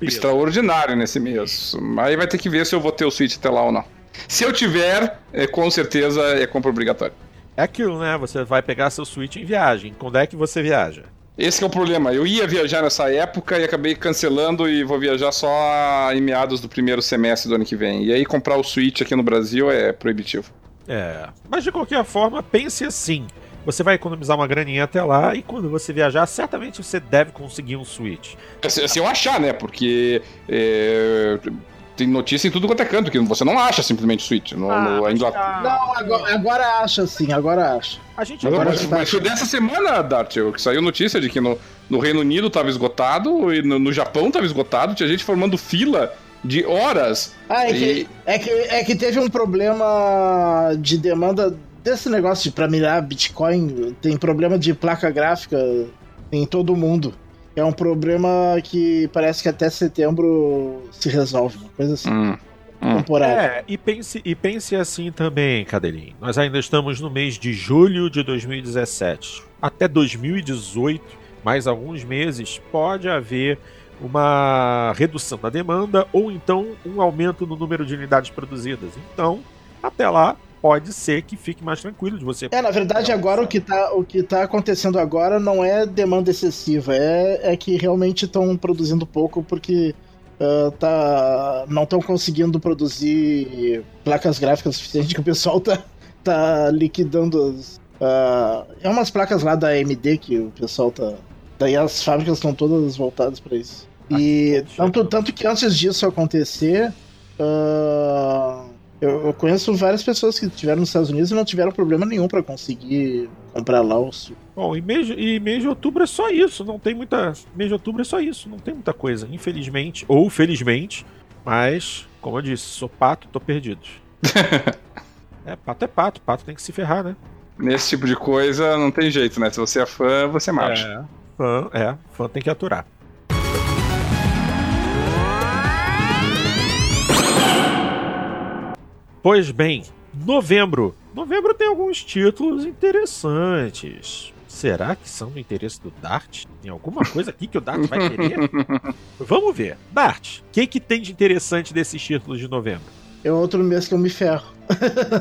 extraordinário nesse mês. Aí vai ter que ver se eu vou ter o Switch até lá ou não. Se eu tiver, é, com certeza é compra obrigatória. É aquilo, né? Você vai pegar seu Switch em viagem. Quando é que você viaja? Esse é o problema. Eu ia viajar nessa época e acabei cancelando e vou viajar só em meados do primeiro semestre do ano que vem. E aí comprar o Switch aqui no Brasil é proibitivo. É, mas de qualquer forma, pense assim. Você vai economizar uma graninha até lá e quando você viajar, certamente você deve conseguir um Switch. Se, se eu achar, né? Porque é, tem notícia em tudo quanto é canto, que você não acha simplesmente Switch. No, ah, no, ainda... Não, agora, agora acha sim, agora acha. A gente agora mas, mas foi dessa semana, Dart, que saiu notícia de que no, no Reino Unido estava esgotado e no, no Japão estava esgotado, tinha gente formando fila de horas. Ah, é, e... que, é, que, é que teve um problema de demanda desse negócio de pra mirar Bitcoin, tem problema de placa gráfica em todo mundo. É um problema que parece que até setembro se resolve, uma coisa assim. Hum. hum. Temporária. É, e pense, e pense assim também, Cadelinho. Nós ainda estamos no mês de julho de 2017. Até 2018, mais alguns meses, pode haver uma redução da demanda ou então um aumento no número de unidades produzidas. Então, até lá, pode ser que fique mais tranquilo de você. É, na verdade, agora o que tá, o que tá acontecendo agora não é demanda excessiva, é, é que realmente estão produzindo pouco porque uh, tá, não estão conseguindo produzir placas gráficas suficientes que o pessoal [LAUGHS] tá, tá liquidando as. Uh, é umas placas lá da AMD que o pessoal tá. Daí as fábricas estão todas voltadas para isso. E tanto, tanto que antes disso acontecer. Uh, eu, eu, conheço várias pessoas que estiveram nos Estados Unidos e não tiveram problema nenhum para conseguir comprar lá o Bom, e mês, e mês de outubro é só isso, não tem muita. Mês de outubro é só isso, não tem muita coisa, infelizmente, ou felizmente. Mas, como eu disse, sou pato, tô perdido. [LAUGHS] é, pato é pato, pato tem que se ferrar, né? Nesse tipo de coisa não tem jeito, né? Se você é fã, você marcha. É, fã, é, fã tem que aturar. Pois bem, novembro. Novembro tem alguns títulos interessantes. Será que são do interesse do Dart? Tem alguma coisa aqui que o Dart vai querer? [LAUGHS] Vamos ver. Dart, o que, que tem de interessante desses títulos de novembro? É outro mês que eu me ferro.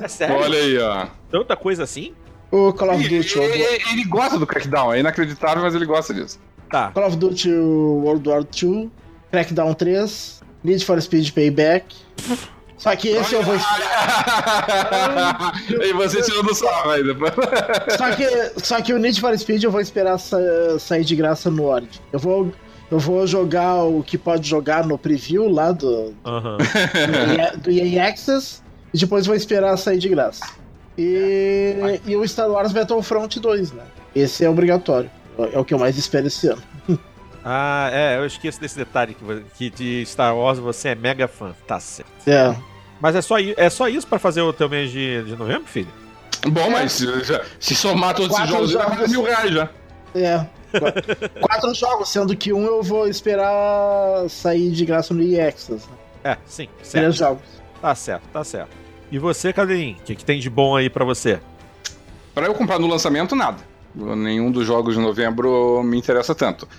É sério? Olha aí, ó. Tanta coisa assim? O Call of Duty. Ele, ele, ele, gosta do Crackdown, é inacreditável, mas ele gosta disso. Tá. Call of Duty World War II, Crackdown 3, Need for Speed Payback. Só que esse eu vou esperar. [LAUGHS] e você tirou do sarro ainda. só, que, só que o Need for Speed eu vou esperar sa sair de graça no Ord. Eu vou, eu vou jogar o que pode jogar no preview lá do, uhum. do, EA, Access e depois vou esperar sair de graça. E, e o Star Wars Battlefront 2, né? Esse é obrigatório. É o que eu mais espero esse ano. [LAUGHS] Ah, é, eu esqueço desse detalhe que, que de Star Wars você é mega fã. Tá certo. É. Mas é só, é só isso para fazer o teu mês de, de novembro, filho? Bom, mas se, se somar todos esses jogos, jogos, vai mil reais já. É. Quatro jogos, sendo que um eu vou esperar sair de graça no. Né? É, sim. Certo. Três jogos. Tá certo, tá certo. E você, Cadeirinho, o que, que tem de bom aí para você? Para eu comprar no lançamento, nada. Nenhum dos jogos de novembro me interessa tanto.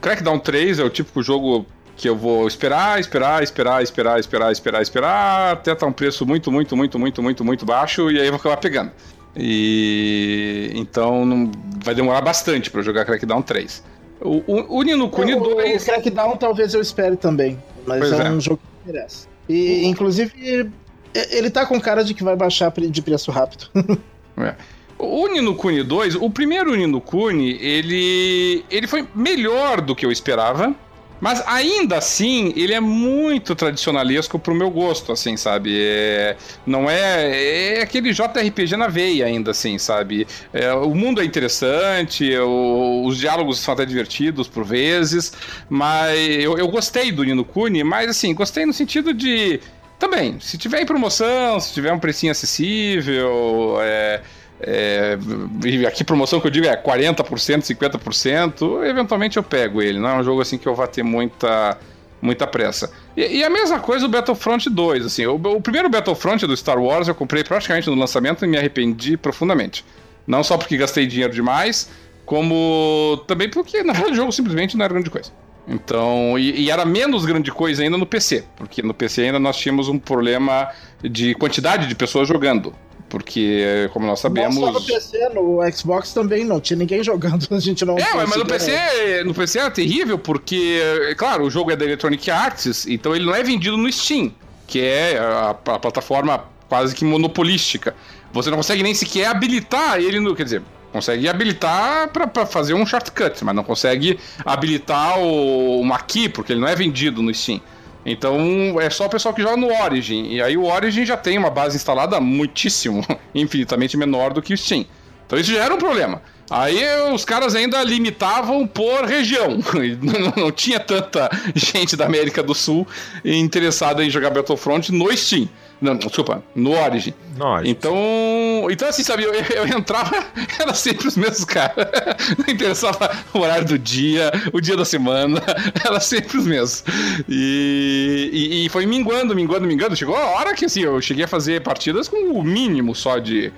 Crackdown 3 é o típico jogo que eu vou esperar, esperar, esperar, esperar, esperar, esperar, esperar, até tá um preço muito, muito, muito, muito, muito, muito baixo e aí eu vou acabar pegando. E então não, vai demorar bastante para jogar Crackdown 3. O, o, o Nino Kuni 2. O Crackdown talvez eu espere também, mas é, é, um jogo que interessa. E, inclusive, ele tá com cara de que vai baixar de preço rápido. [LAUGHS] é. O Nino Kuni 2, o primeiro Nino Kuni, ele, ele foi melhor do que eu esperava. Mas ainda assim, ele é muito tradicionalesco pro meu gosto, assim, sabe? É, não é. É aquele JRPG na veia, ainda, assim, sabe? É, o mundo é interessante, o, os diálogos são até divertidos por vezes, mas eu, eu gostei do Nino Kuni, mas assim, gostei no sentido de. Também, se tiver em promoção, se tiver um precinho acessível, é, é, aqui promoção que eu digo é 40%, 50%, eventualmente eu pego ele. Não é um jogo assim que eu vá ter muita, muita pressa. E, e a mesma coisa o Battlefront 2. Assim, o, o, primeiro Battlefront do Star Wars eu comprei praticamente no lançamento e me arrependi profundamente. Não só porque gastei dinheiro demais, como também porque na verdade o jogo simplesmente não era grande coisa. Então, e, e, era menos grande coisa ainda no PC, porque no PC ainda nós tínhamos um problema de quantidade de pessoas jogando. Porque, como nós sabemos. Não só no PC, no Xbox também não tinha ninguém jogando, [LAUGHS] a gente não. É, mas no PC, no PC é terrível, porque, é claro, o jogo é da Electronic Arts, então ele não é vendido no Steam, que é a, a plataforma quase que monopolística. Você não consegue nem sequer habilitar ele no. Quer dizer, consegue habilitar para fazer um shortcut, mas não consegue habilitar o, uma key, porque ele não é vendido no Steam. Então é só o pessoal que joga no Origin. E aí o Origin já tem uma base instalada muitíssimo, [LAUGHS] infinitamente menor do que o Steam. Então isso já era um problema. Aí os caras ainda limitavam por região. [LAUGHS] Não, tinha tanta [LAUGHS] gente da América do Sul interessada em jogar Battlefront no Steam. Não, desculpa, no Origin. No Origin. Então, então assim, sabe, eu, eu entrava, [LAUGHS] era sempre os mesmos caras. [LAUGHS] Não interessava o horário do dia, o dia da semana, [LAUGHS] era sempre os mesmos. E, e, e foi minguando, minguando, minguando. Chegou a hora que, assim, eu cheguei a fazer partidas com o mínimo só de,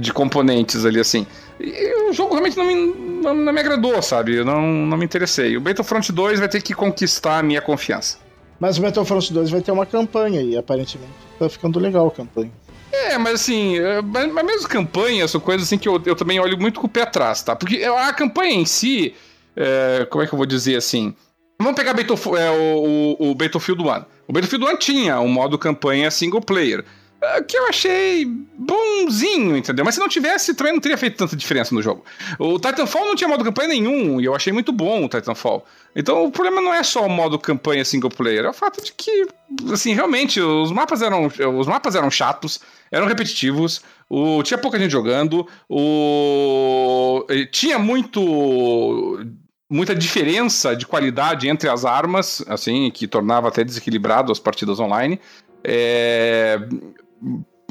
de componentes ali, assim. E o jogo realmente não me, não, não me agradou, sabe? Eu não, não me interessei. O Battlefront 2 vai ter que conquistar a minha confiança. Mas o Battlefront 2 vai ter uma campanha e aparentemente tá ficando legal a campanha. É, mas assim, é, mas mesmo campanha são coisas assim que eu, eu também olho muito com o pé atrás, tá? Porque a campanha em si, é, como é que eu vou dizer assim? Vamos pegar Battlefield, é, o, o, o Battlefield 1. O Battlefield 1 tinha um modo campanha single player. É, que eu achei bonzinho, entendeu? Mas se não tivesse, também não teria feito tanta diferença no jogo. O Titanfall não tinha modo campanha nenhum, e eu achei muito bom o Titanfall. Então o problema não é só o modo campanha single player, é o fato de que, assim, realmente, os mapas eram, os mapas eram chatos, eram repetitivos, o, tinha pouca gente jogando, o, tinha muito muita diferença de qualidade entre as armas, assim, que tornava até desequilibrado as partidas online. É,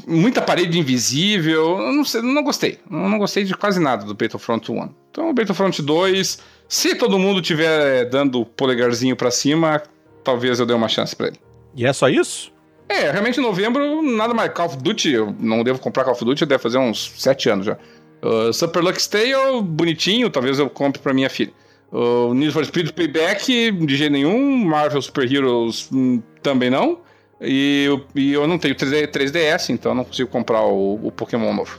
muita parede invisível. Eu não, sei, não gostei. Eu não gostei de quase nada do Battlefront 1. Então, o Battlefront 2, se todo mundo tiver dando o polegarzinho para cima, talvez eu dê uma chance para ele. E é só isso? É, realmente em novembro, nada mais. Call of Duty, eu não devo comprar Call of Duty, deve fazer uns 7 anos já. Uh, Super Lux Tale, bonitinho, talvez eu compre pra minha filha. O uh, Need for Speed Payback, de jeito nenhum. Marvel Super Heroes, hum, também não. E eu, e eu não tenho 3, ds então não consigo comprar o, o, Pokémon novo.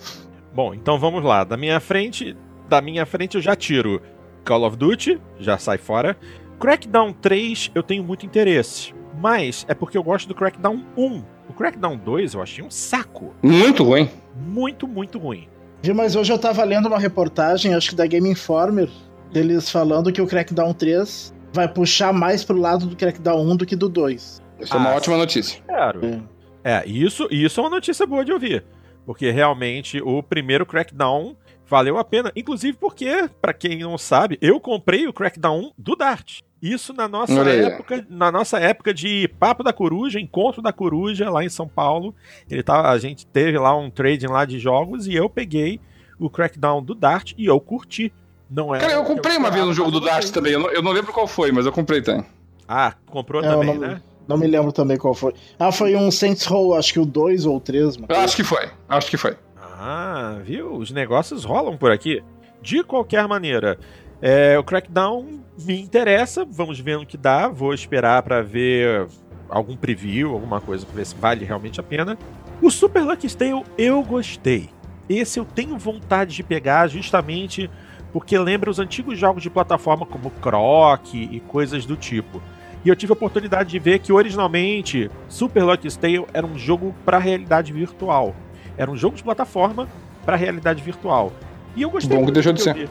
Bom, então vamos lá. Da minha frente, da minha frente eu já tiro Call of Duty, já sai fora. Crackdown 3 eu tenho muito interesse, mas é porque eu gosto do Crackdown 1. O Crackdown 2 eu achei um saco. Muito ruim. Muito, muito ruim. Mas hoje eu tava lendo uma reportagem, acho que da Game Informer, deles falando que o Crackdown 3 vai puxar mais pro lado do Crackdown 1 do que do 2. Isso ah, é uma ah, ótima notícia. Claro. É, isso, isso é uma notícia boa de ouvir. Porque realmente o primeiro Crackdown valeu a pena. Inclusive porque, para quem não sabe, eu comprei o Crackdown do Dart. Isso na nossa época, na nossa época de Papo da Coruja, Encontro da Coruja, lá em São Paulo. Ele tava, a gente teve lá um trading lá de jogos e eu peguei o Crackdown do Dart e eu curti. Não é. Cara, eu comprei eu uma vez um jogo do Dart também. Eu não, eu não, lembro qual foi, mas eu comprei também. Ah, comprou é, também, não... né? Não me lembro também qual foi. Ah, foi um Saints Row, acho que o 2 ou o 3. Acho que foi, acho que foi. Ah, viu? Os negócios rolam por aqui. De qualquer maneira, é, o Crackdown me interessa, vamos ver no que dá. Vou esperar para ver algum preview, alguma coisa pra ver se vale realmente a pena. O Super Lucky Tale eu gostei. Esse eu tenho vontade de pegar justamente porque lembra os antigos jogos de plataforma como Croc e coisas do tipo. E eu tive a oportunidade de ver que originalmente Super Lucky Tale era um jogo para realidade virtual. Era um jogo de plataforma para realidade virtual. E eu gostei Bom que deixou de ser.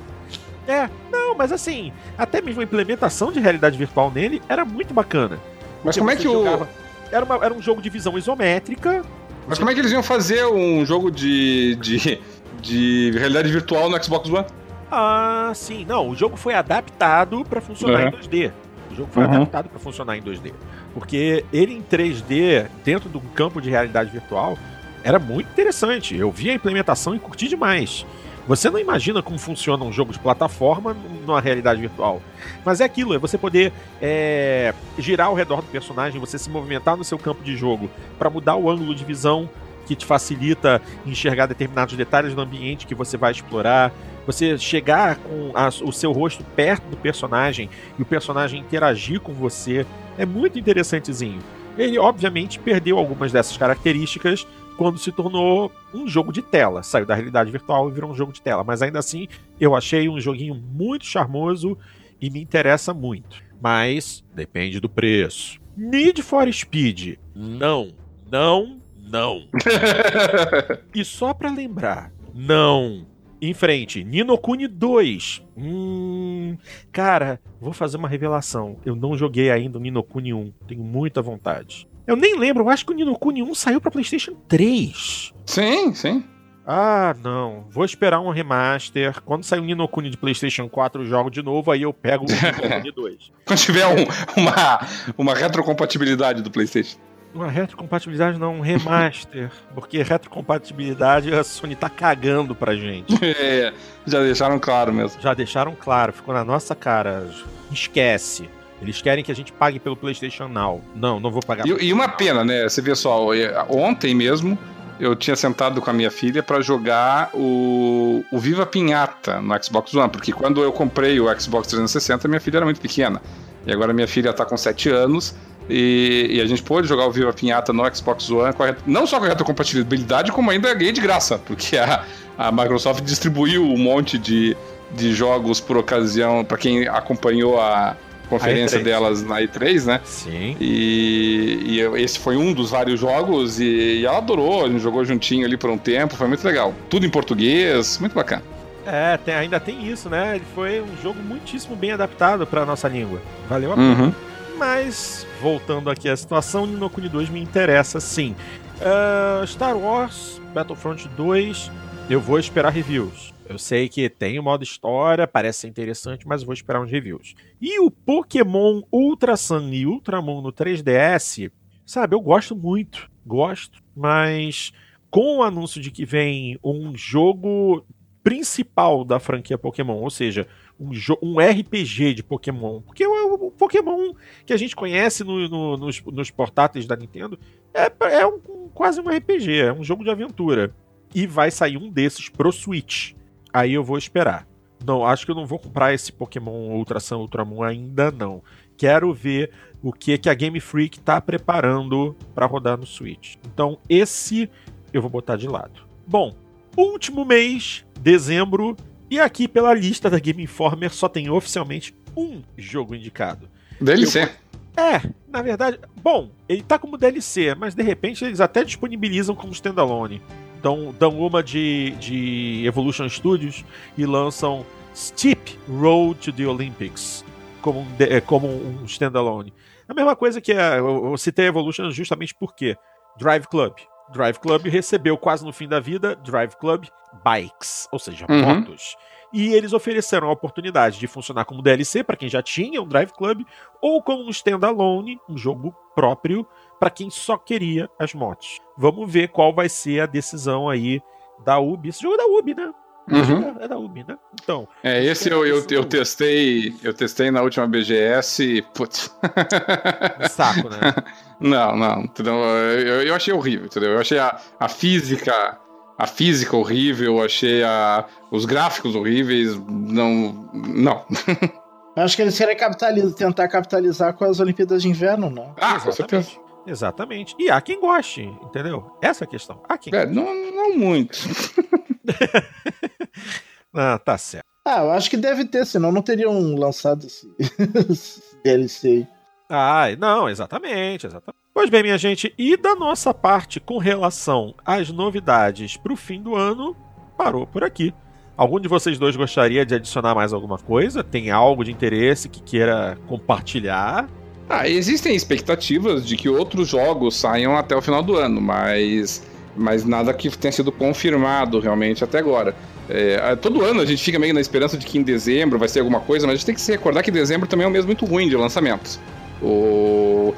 É, não, mas assim, até mesmo a implementação de realidade virtual nele era muito bacana. Mas como é que o. Era, uma, era um jogo de visão isométrica. Mas como é que eles iam fazer um jogo de, de, de realidade virtual no Xbox One? Ah, sim. Não, o jogo foi adaptado para funcionar uhum. em 2D. O jogo foi uhum. adaptado para funcionar em 2D. Porque ele em 3D, dentro de um campo de realidade virtual, era muito interessante. Eu vi a implementação e curti demais. Você não imagina como funciona um jogo de plataforma numa realidade virtual. Mas é aquilo, é você poder é, girar ao redor do personagem, você se movimentar no seu campo de jogo para mudar o ângulo de visão que te facilita enxergar determinados detalhes do ambiente que você vai explorar. Você chegar com a, o seu rosto perto do personagem e o personagem interagir com você é muito interessantezinho. Ele, obviamente, perdeu algumas dessas características quando se tornou um jogo de tela. Saiu da realidade virtual e virou um jogo de tela. Mas ainda assim, eu achei um joguinho muito charmoso e me interessa muito. Mas depende do preço. Need for Speed. Não, não, não. [LAUGHS] e só para lembrar, não. Em frente, Ninokuni 2. Hum, cara, vou fazer uma revelação. Eu não joguei ainda o Ninokuni 1. Tenho muita vontade. Eu nem lembro, eu acho que o Nino Kuni 1 saiu pra PlayStation 3. Sim, sim. Ah, não. Vou esperar um remaster. Quando sair o Nino Kuni de PlayStation 4, eu jogo de novo, aí eu pego o Nino Kuni 2. [LAUGHS] Quando tiver um, uma, uma retrocompatibilidade do PlayStation. Uma retrocompatibilidade não, um remaster. [LAUGHS] porque retrocompatibilidade a Sony tá cagando pra gente. [LAUGHS] É, já deixaram claro mesmo. Já deixaram claro, ficou na nossa cara. Esquece. Eles querem que a gente pague pelo PlayStation Now. Não, não vou pagar. E, e uma pena, né? Você vê só, ontem mesmo eu tinha sentado com a minha filha para jogar o, o Viva Pinhata no Xbox One, porque quando eu comprei o Xbox 360, minha filha era muito pequena. E agora minha filha está com 7 anos e, e, a gente pôde jogar o Viva Pinhata no Xbox One, a, não só com a retrocompatibilidade, como ainda ganhei de graça, porque a, a Microsoft distribuiu um monte de, de jogos por ocasião, para quem acompanhou a, conferência delas na E3, né? Sim. E, e, esse foi um dos vários jogos e, e, ela adorou, a gente jogou juntinho ali por um tempo, foi muito legal. Tudo em português, muito bacana. É, tem, ainda tem isso, né? Ele foi um jogo muitíssimo bem adaptado para nossa língua. Valeu a pena. Uhum. Mas, voltando aqui à situação, Nino Kuni 2 me interessa sim. Uh, Star Wars Battlefront 2, eu vou esperar reviews. Eu sei que tem o modo história, parece ser interessante, mas vou esperar uns reviews. E o Pokémon Ultra Sun e Ultramon no 3DS, sabe, eu gosto muito, gosto, mas com o anúncio de que vem um jogo principal da franquia Pokémon, ou seja, um, um RPG de Pokémon, porque o, o, Pokémon que a gente conhece no, no, nos, nos, portáteis da Nintendo é, é um, quase um RPG, é um jogo de aventura. E vai sair um desses pro Switch aí eu vou esperar. Não, acho que eu não vou comprar esse Pokémon Ultra Sun Ultramon ainda não. Quero ver o que que a Game Freak tá preparando para rodar no Switch. Então esse eu vou botar de lado. Bom, último mês, dezembro, e aqui pela lista da Game Informer só tem oficialmente um jogo indicado. DLC. Eu... É, na verdade, bom, ele tá como DLC, mas de repente eles até disponibilizam como standalone dão, dão uma de, de Evolution Studios e lançam Steep Road to the Olympics como um, é, como um standalone. A mesma coisa que a, eu, eu citei Evolution justamente porque Drive Club. Drive Club recebeu quase no fim da vida Drive Club Bikes, ou seja, uhum. motos. E eles ofereceram a oportunidade de funcionar como DLC para quem já tinha um Drive Club ou como um standalone, um jogo próprio para quem só queria as motos. Vamos ver qual vai ser a decisão aí da UB. Esse jogo é da UB, né? Uhum. É da UB, né? Então. É, esse eu, eu, eu, testei. Eu testei na última BGS e. Putz. [LAUGHS] Saco, né? [LAUGHS] não, não. Entendeu? Eu, eu achei horrível, entendeu? Eu achei a, a física a física horrível, achei a, os gráficos horríveis. Não. Não. Acho que eles querem capitalizar, tentar capitalizar com as Olimpíadas de Inverno, né? Ah, com certeza. Exatamente. E há quem goste, entendeu? Essa é a questão. Há quem é, não, não muito. [LAUGHS] [LAUGHS] ah, tá certo. Ah, eu acho que deve ter, senão não teriam lançado esse, [LAUGHS] esse DLC. Ah, não, exatamente, exatamente. Pois bem, minha gente, e da nossa parte com relação às novidades para o fim do ano, parou por aqui. Algum de vocês dois gostaria de adicionar mais alguma coisa? Tem algo de interesse que queira compartilhar? Ah, existem expectativas de que outros jogos saiam até o final do ano, mas, mas nada que tenha sido confirmado realmente até agora. É, todo ano a gente fica meio na esperança de que em dezembro vai ser alguma coisa, mas a gente tem que se recordar que dezembro também é um mês muito ruim de lançamentos. O,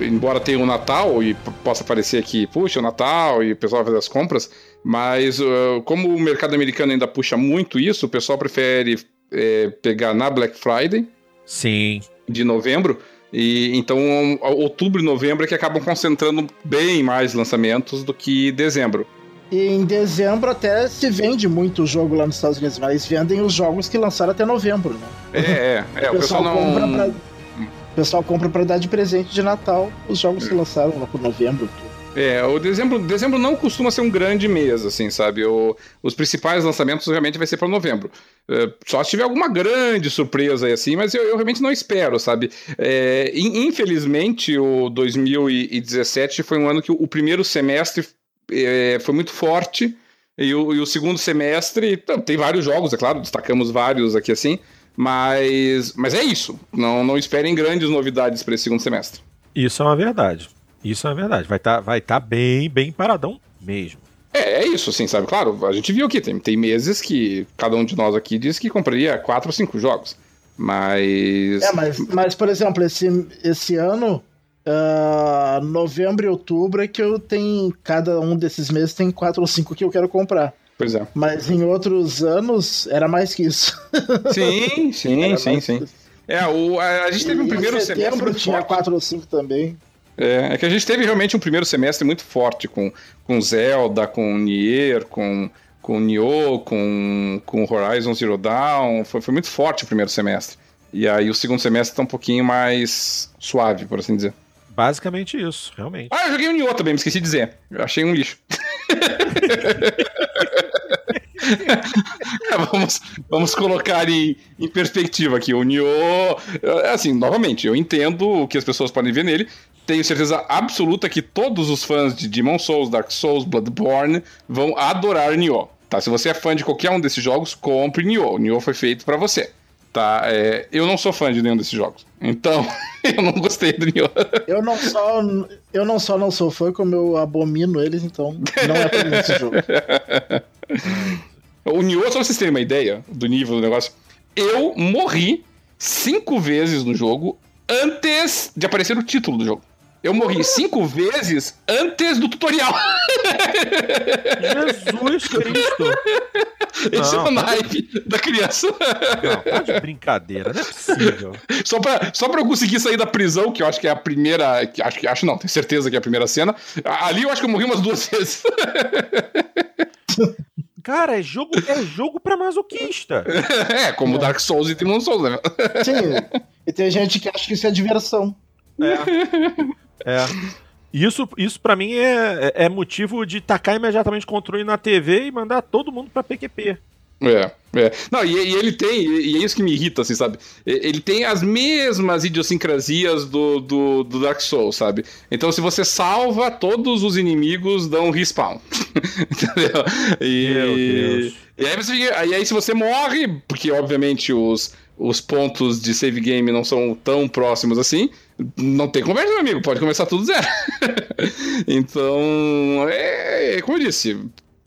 embora tenha o Natal e possa parecer que, puxa, o Natal e o pessoal vai fazer as compras, mas uh, como o mercado americano ainda puxa muito isso, o pessoal prefere é, pegar na Black Friday. Sim. De novembro. E então outubro e novembro é que acabam concentrando bem mais lançamentos do que dezembro. E em dezembro até se vende muito o jogo lá nos Estados Unidos, mas vendem os jogos que lançaram até novembro, né? É, é, é o, pessoal, pessoal não. Pra, o pessoal compra para dar de presente de Natal os jogos que lançaram lá por novembro. É, o dezembro, dezembro não costuma ser um grande mês, assim, sabe? O, os principais lançamentos realmente vai ser para novembro. É, só se tiver alguma grande surpresa aí, assim, mas eu, eu realmente não espero, sabe? É, infelizmente, o 2017 foi um ano que o, primeiro semestre é, foi muito forte. E o, e o segundo semestre, tem vários jogos, é claro, destacamos vários aqui assim, mas, mas é isso. Não, não esperem grandes novidades para esse segundo semestre. Isso é uma verdade. Isso é verdade. Vai estar tá, vai tá bem, bem paradão mesmo. É, é isso, assim, sabe? Claro, a gente viu aqui, tem, tem meses que cada um de nós aqui diz que compraria quatro ou cinco jogos. Mas. É, mas, mas por exemplo, esse, esse ano, uh, novembro e outubro, é que eu tenho. Cada um desses meses tem quatro ou cinco que eu quero comprar. Pois é. Mas em outros anos era mais que isso. [LAUGHS] Sim, sim, sim, sim. É, o, a, a gente teve um primeiro setembro semestre. tinha quatro ou cinco também. É, é que a gente teve realmente um primeiro semestre muito forte com, com Zelda, com Nier, com, com Nioh, com, com Horizon Zero Dawn. Foi, foi muito forte o primeiro semestre. E aí o segundo semestre está um pouquinho mais suave, por assim dizer. Basicamente isso, realmente. Ah, eu joguei o Nioh também, me esqueci de dizer. Eu achei um lixo. [LAUGHS] [LAUGHS] vamos, vamos colocar em, em perspectiva aqui. O Nioh, é, assim, novamente, eu entendo o que as pessoas podem ver nele. Tenho certeza absoluta que todos os fãs de Demon Souls, Dark Souls, Bloodborne vão adorar Nioh. Tá? Se você é fã de qualquer um desses jogos, compre Nioh. Nioh foi feito para você. Tá? É, eu não sou fã de nenhum desses jogos. Então, [LAUGHS] eu não gostei do Nioh. Eu não só, eu não só não sou fã, como eu abomino eles, então não é pra mim esse jogo. [LAUGHS] O Nioh, só pra vocês terem uma ideia do nível do negócio, eu morri cinco vezes no jogo antes de aparecer o título do jogo. Eu morri cinco [LAUGHS] vezes antes do tutorial. Jesus Cristo! Esse não, é o naipe da criança. Não, tá de brincadeira, não é possível. Só pra, só pra eu conseguir sair da prisão, que eu acho que é a primeira. Acho que acho não, tenho certeza que é a primeira cena. Ali eu acho que eu morri umas duas [LAUGHS] vezes. Cara, é jogo, é jogo pra masoquista. [LAUGHS] É, como é. Dark Souls e Demon Souls, né? Sim. E tem gente que acha que isso é diversão. É. É. Isso, isso para mim é, é motivo de tacar imediatamente controle na TV e mandar todo mundo pra PQP. É, é. Não, e, e, ele tem, e é isso que me irrita, assim, sabe? Ele tem as mesmas idiosincrasias do, do, do, Dark Souls, sabe? Então, se você salva, todos os inimigos dão respawn. [LAUGHS] Entendeu? E, Meu Deus. E aí, você, e aí, se você morre, porque obviamente os, os pontos de save game não são tão próximos assim, não tem conversa, meu amigo, pode começar tudo zero. [LAUGHS] então, é, como eu disse,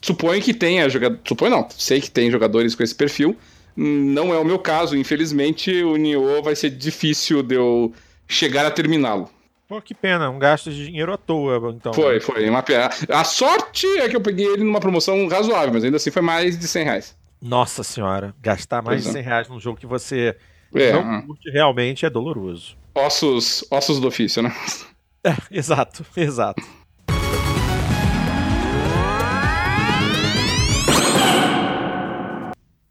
Suponho que tenha jogador. Suponho não, sei que tem jogadores com esse perfil. Não é o meu caso, infelizmente, o Nioh vai ser difícil de eu chegar a terminá-lo. Pô, que pena, um gasto de dinheiro à toa, então. Foi, né? foi, uma pena. A sorte é que eu peguei ele numa promoção razoável, mas ainda assim foi mais de 100 reais. Nossa senhora, gastar mais pois de 100 é. reais num jogo que você é. não curte realmente é doloroso. Ossos, ossos do ofício, né? É, [LAUGHS] exato, exato.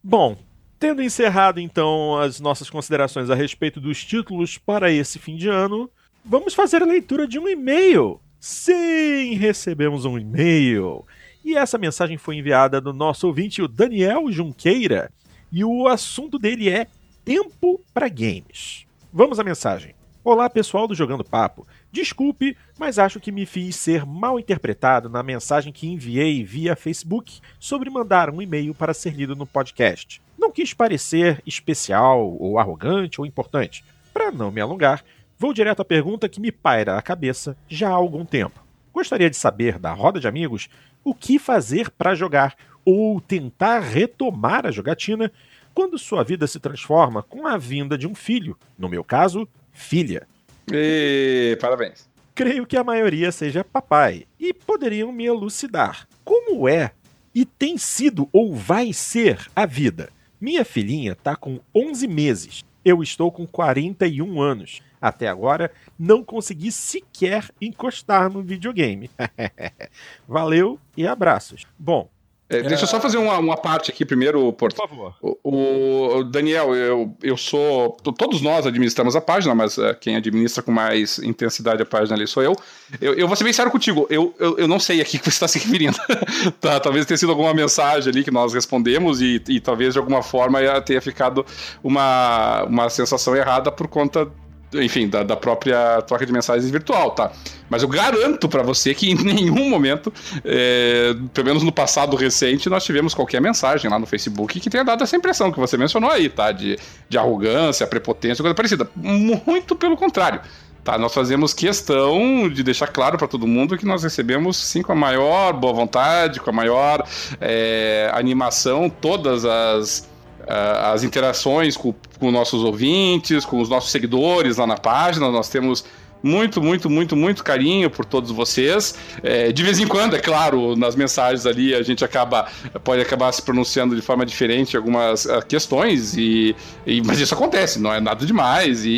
Bom, tendo encerrado então as nossas considerações a respeito dos títulos para esse fim de ano, vamos fazer a leitura de um e-mail. Sim, recebemos um e-mail. E essa mensagem foi enviada do nosso ouvinte, o Daniel Junqueira, e o assunto dele é Tempo para Games. Vamos à mensagem. Olá, pessoal do Jogando Papo. Desculpe, mas acho que me fiz ser mal interpretado na mensagem que enviei via Facebook sobre mandar um e-mail para ser lido no podcast. Não quis parecer especial ou arrogante ou importante. Para não me alongar, vou direto à pergunta que me paira a cabeça já há algum tempo. Gostaria de saber da roda de amigos o que fazer para jogar ou tentar retomar a jogatina quando sua vida se transforma com a vinda de um filho, no meu caso, filha. E parabéns. Creio que a maioria seja papai e poderiam me elucidar. Como é e tem sido ou vai ser a vida? Minha filhinha tá com 11 meses. Eu estou com 41 anos. Até agora não consegui sequer encostar no videogame. [LAUGHS] Valeu e abraços. Bom, é, deixa eu só fazer uma, uma parte aqui primeiro, Porto. Por favor. O, o, Daniel, eu, eu sou. Todos nós administramos a página, mas uh, quem administra com mais intensidade a página ali sou eu. Eu, eu vou ser bem sério contigo, eu, eu, eu não sei aqui que [LAUGHS] você está se referindo. [LAUGHS] tá, talvez tenha sido alguma mensagem ali que nós respondemos e, e talvez de alguma forma tenha ficado uma, uma sensação errada por conta enfim, da, da, própria troca de mensagens virtual, tá? Mas eu garanto para você que [LAUGHS] em nenhum momento, é, pelo menos no passado recente, nós tivemos qualquer mensagem lá no Facebook que tenha dado essa impressão que você mencionou aí, tá? De, de arrogância, prepotência, coisa parecida. Muito pelo contrário. Tá, nós fazemos questão de deixar claro para todo mundo que nós recebemos sim com a maior boa vontade, com a maior é, animação, todas as uh, as interações com, com nossos ouvintes, com os nossos seguidores lá na página. Nós temos muito, muito, muito, muito carinho por todos vocês. É, de vez em quando, é claro, nas mensagens ali a gente acaba pode acabar se pronunciando de forma diferente algumas uh, questões, e, e, mas isso acontece, não é nada demais. E,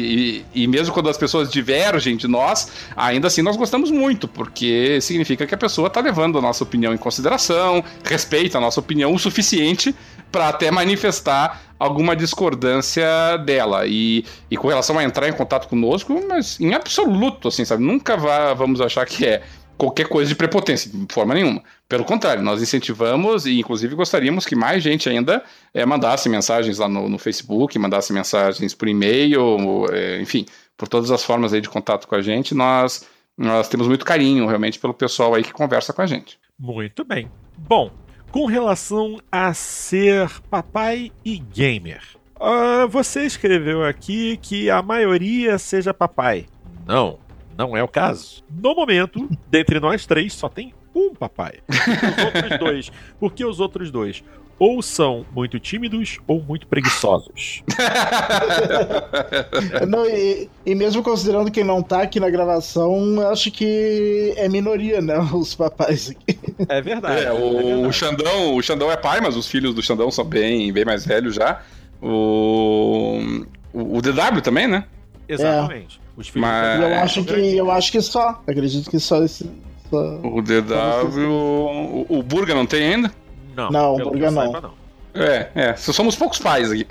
e, e, mesmo quando as pessoas divergem de nós, ainda assim nós gostamos muito, porque significa que a pessoa está levando a nossa opinião em consideração, respeita a nossa opinião o suficiente para até manifestar alguma discordância dela. E, e com relação a entrar em contato conosco, mas em absoluto, assim, sabe? Nunca vá, vamos achar que é qualquer coisa de prepotência, de forma nenhuma. Pelo contrário, nós incentivamos e, inclusive, gostaríamos que mais gente ainda é, mandasse mensagens lá no, no, Facebook, mandasse mensagens por e-mail, é, enfim, por todas as formas aí de contato com a gente. Nós, nós temos muito carinho, realmente, pelo pessoal aí que conversa com a gente. Muito bem. Bom, com relação a ser papai e gamer. Uh, você escreveu aqui que a maioria seja papai. Não, não é o caso. No momento, [LAUGHS] dentre nós três, só tem um papai. Os outros dois. Por que os outros dois? Ou são muito tímidos ou muito preguiçosos. [LAUGHS] não, e, e, mesmo considerando quem não tá aqui na gravação, acho que é minoria, né? Os papais aqui. É verdade. É, o, é verdade. o, Xandão, o Xandão é pai, mas os filhos do Xandão são bem, bem mais velhos já. O, o, o DW também, né? Exatamente. É. Os filhos mas... eu acho que eu acho que só. Acredito que só esse. Só... O DW. O, o Burga não tem ainda? Não, não Burga não. Saiba, não. É, é. Somos poucos pais aqui.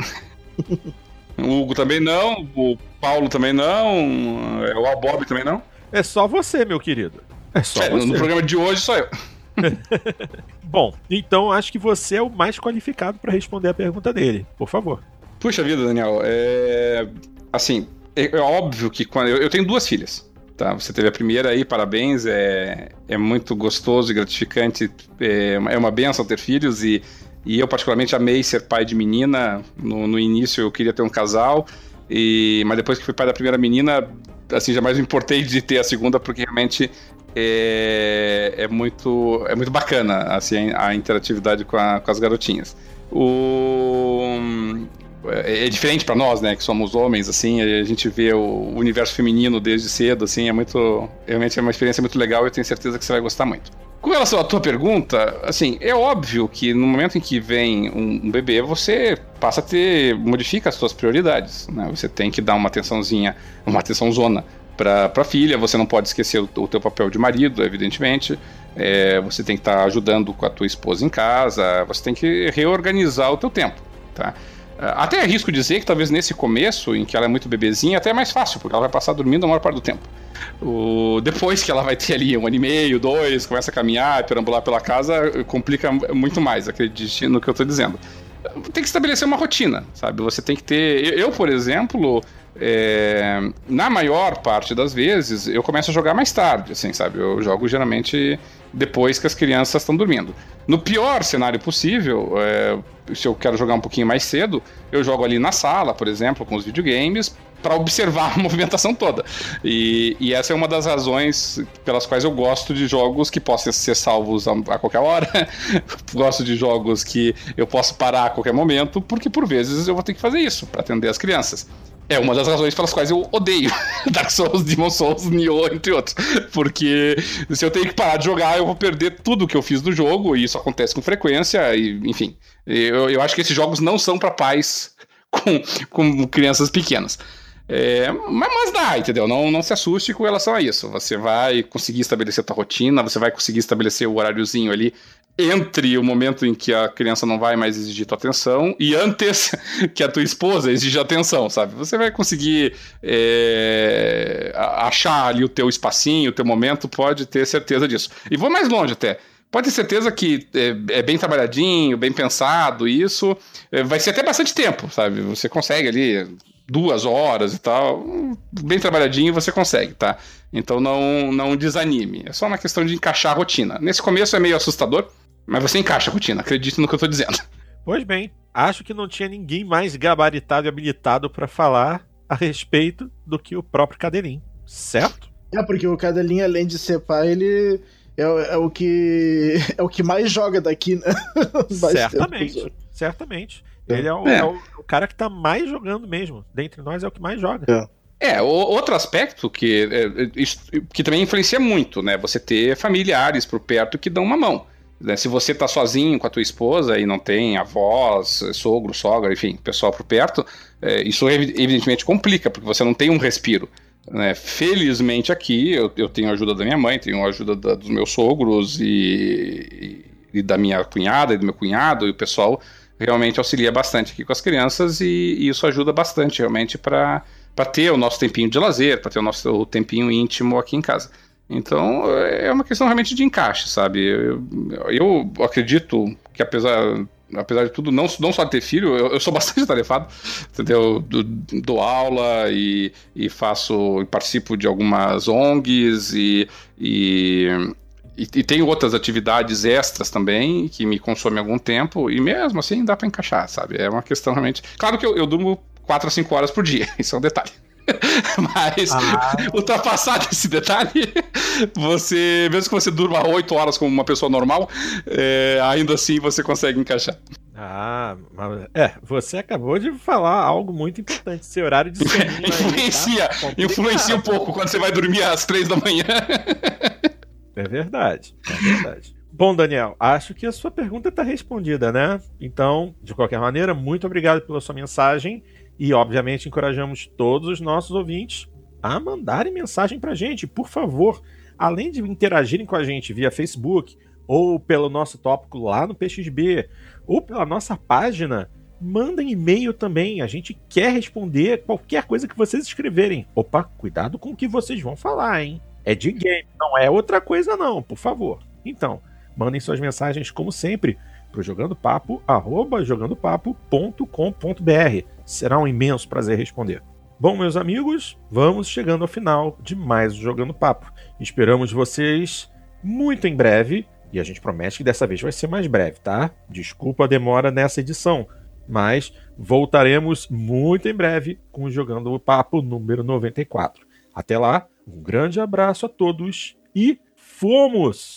[LAUGHS] o Hugo também não, o Paulo também não, é, o Albob também não. É só você, meu querido. É só é, você. No programa de hoje só eu. [LAUGHS] Bom, então acho que você é o mais qualificado para responder a pergunta dele. Por favor. Puxa vida, Daniel. É... Assim, é, é óbvio que quando. Eu tenho duas filhas. Tá, você teve a primeira aí, parabéns. É, é muito gostoso e gratificante. É, é uma benção ter filhos e, e eu, particularmente, amei ser pai de menina. No, no início eu queria ter um casal, e, mas depois que fui pai da primeira menina, assim, jamais me importei de ter a segunda, porque realmente é, é, muito, é muito bacana assim, a interatividade com, a, com as garotinhas. O, é, é diferente para nós, né, que somos homens, assim, a gente vê o universo feminino desde cedo, assim, é muito, realmente é uma experiência muito legal e eu tenho certeza que você vai gostar muito. Com relação à tua pergunta, assim, é óbvio que no momento em que vem um, bebê, você passa a ter, modifica as suas prioridades, né, você tem que dar uma atençãozinha, uma atenção zona para a filha, você não pode esquecer o, o teu papel de marido, evidentemente, é, você tem que estar tá ajudando com a tua esposa em casa, você tem que reorganizar o teu tempo. tá? Até arrisco dizer que talvez nesse começo, em que ela é muito bebezinha, até é mais fácil, porque ela vai passar dormindo a maior parte do tempo. O, depois que ela vai ter ali um ano e meio, dois, começa a caminhar, perambular pela casa, complica muito mais, acredite no que eu estou dizendo. Tem que estabelecer uma rotina, sabe? Você tem que ter. Eu, por exemplo, é, na maior parte das vezes, eu começo a jogar mais tarde, assim, sabe? Eu jogo geralmente depois que as crianças estão dormindo. No pior cenário possível, é, se eu quero jogar um pouquinho mais cedo, eu jogo ali na sala, por exemplo, com os videogames, para observar [LAUGHS] a movimentação toda. E, e, essa é uma das razões pelas quais eu gosto de jogos que possam ser salvos a, a qualquer hora. [LAUGHS] gosto de jogos que eu posso parar a qualquer momento, porque por vezes eu vou ter que fazer isso para atender as crianças. É uma das razões pelas quais eu odeio [LAUGHS] Dark Souls, Demon Souls, Nioh, entre outros. Porque se eu tenho que parar de jogar, eu vou perder tudo que eu fiz no jogo, e isso acontece com frequência, e enfim. Eu, eu acho que esses jogos não são para pais [LAUGHS] com, com crianças pequenas. É, mas, mas, dá, entendeu? Não, não se assuste com relação a isso. Você vai conseguir estabelecer a tua rotina, você vai conseguir estabelecer o horáriozinho ali entre o momento em que a criança não vai mais exigir tua atenção e antes [LAUGHS] que a tua esposa exija atenção, sabe? Você vai conseguir é, achar ali o teu espacinho, o teu momento, pode ter certeza disso. E vou mais longe até. Pode ter certeza que é, é bem trabalhadinho, bem pensado, isso é, vai ser até bastante tempo, sabe? Você consegue ali duas horas e tal, bem trabalhadinho você consegue, tá? Então não, não desanime. É só uma questão de encaixar a rotina. Nesse começo é meio assustador, mas você encaixa a rotina, acredite no que eu tô dizendo. Pois bem, acho que não tinha ninguém mais gabaritado e habilitado para falar a respeito do que o próprio Cadelinho, certo? É, porque o Cadelinho, além de ser pai, ele é, é o que é o que mais joga daqui, né? [LAUGHS] certamente, certamente. É. Ele é o, é. é o, o, cara que tá mais jogando mesmo. Dentre nós é o que mais joga. É. É, outro aspecto que, é, que também influencia muito, né? Você ter familiares por perto que dão uma mão. Né? Se você tá sozinho com a tua esposa e não tem avós, sogro, sogra, enfim, pessoal por perto, é, isso evidentemente complica, porque você não tem um respiro. Né? Felizmente aqui eu, eu tenho a ajuda da minha mãe, tenho a ajuda da, dos meus sogros e, e, e da minha cunhada e do meu cunhado, e o pessoal realmente auxilia bastante aqui com as crianças e, e isso ajuda bastante realmente para ter o nosso tempinho de lazer, para ter o nosso tempinho íntimo aqui em casa. Então é uma questão realmente de encaixe, sabe? Eu, eu acredito que apesar apesar de tudo, não, não só de ter filho, eu, eu sou [LAUGHS] bastante tarefado, entendeu? Do, dou aula e, e faço, participo de algumas ONGs e, e e, e tem outras atividades extras também que me consomem algum tempo, e mesmo assim dá para encaixar, sabe? É uma questão realmente. Claro que eu, eu durmo 4 a 5 horas por dia, [LAUGHS] isso é um detalhe. [LAUGHS] Mas, ah. ultrapassado esse detalhe, você, mesmo que você durma 8 horas como uma pessoa normal, é, ainda assim você consegue encaixar. Ah, mas, é, você acabou de falar algo muito importante. Seu horário de [LAUGHS] sono. influencia, tá influencia um pouco quando você vai dormir às 3 da manhã. É verdade, é verdade. Bom, Daniel, acho que a sua pergunta está respondida, né? Então, de qualquer maneira, muito obrigado pela sua mensagem e, obviamente, encorajamos todos os nossos ouvintes a mandarem mensagem para a gente, por favor. Além de interagirem com a gente via Facebook ou pelo nosso tópico lá no PXB ou pela nossa página, mandem e-mail também. A gente quer responder qualquer coisa que vocês escreverem. Opa, cuidado com o que vocês vão falar, hein? É de game, não é outra coisa não, por favor. Então, mandem suas mensagens como sempre para jogandopapo.com.br. Será um imenso prazer responder. Bom, meus amigos, vamos chegando ao final de mais um Jogando Papo. Esperamos vocês muito em breve e a gente promete que dessa vez vai ser mais breve, tá? Desculpa a demora nessa edição, mas voltaremos muito em breve com o Jogando o Papo número 94. Até lá, um grande abraço a todos e fomos!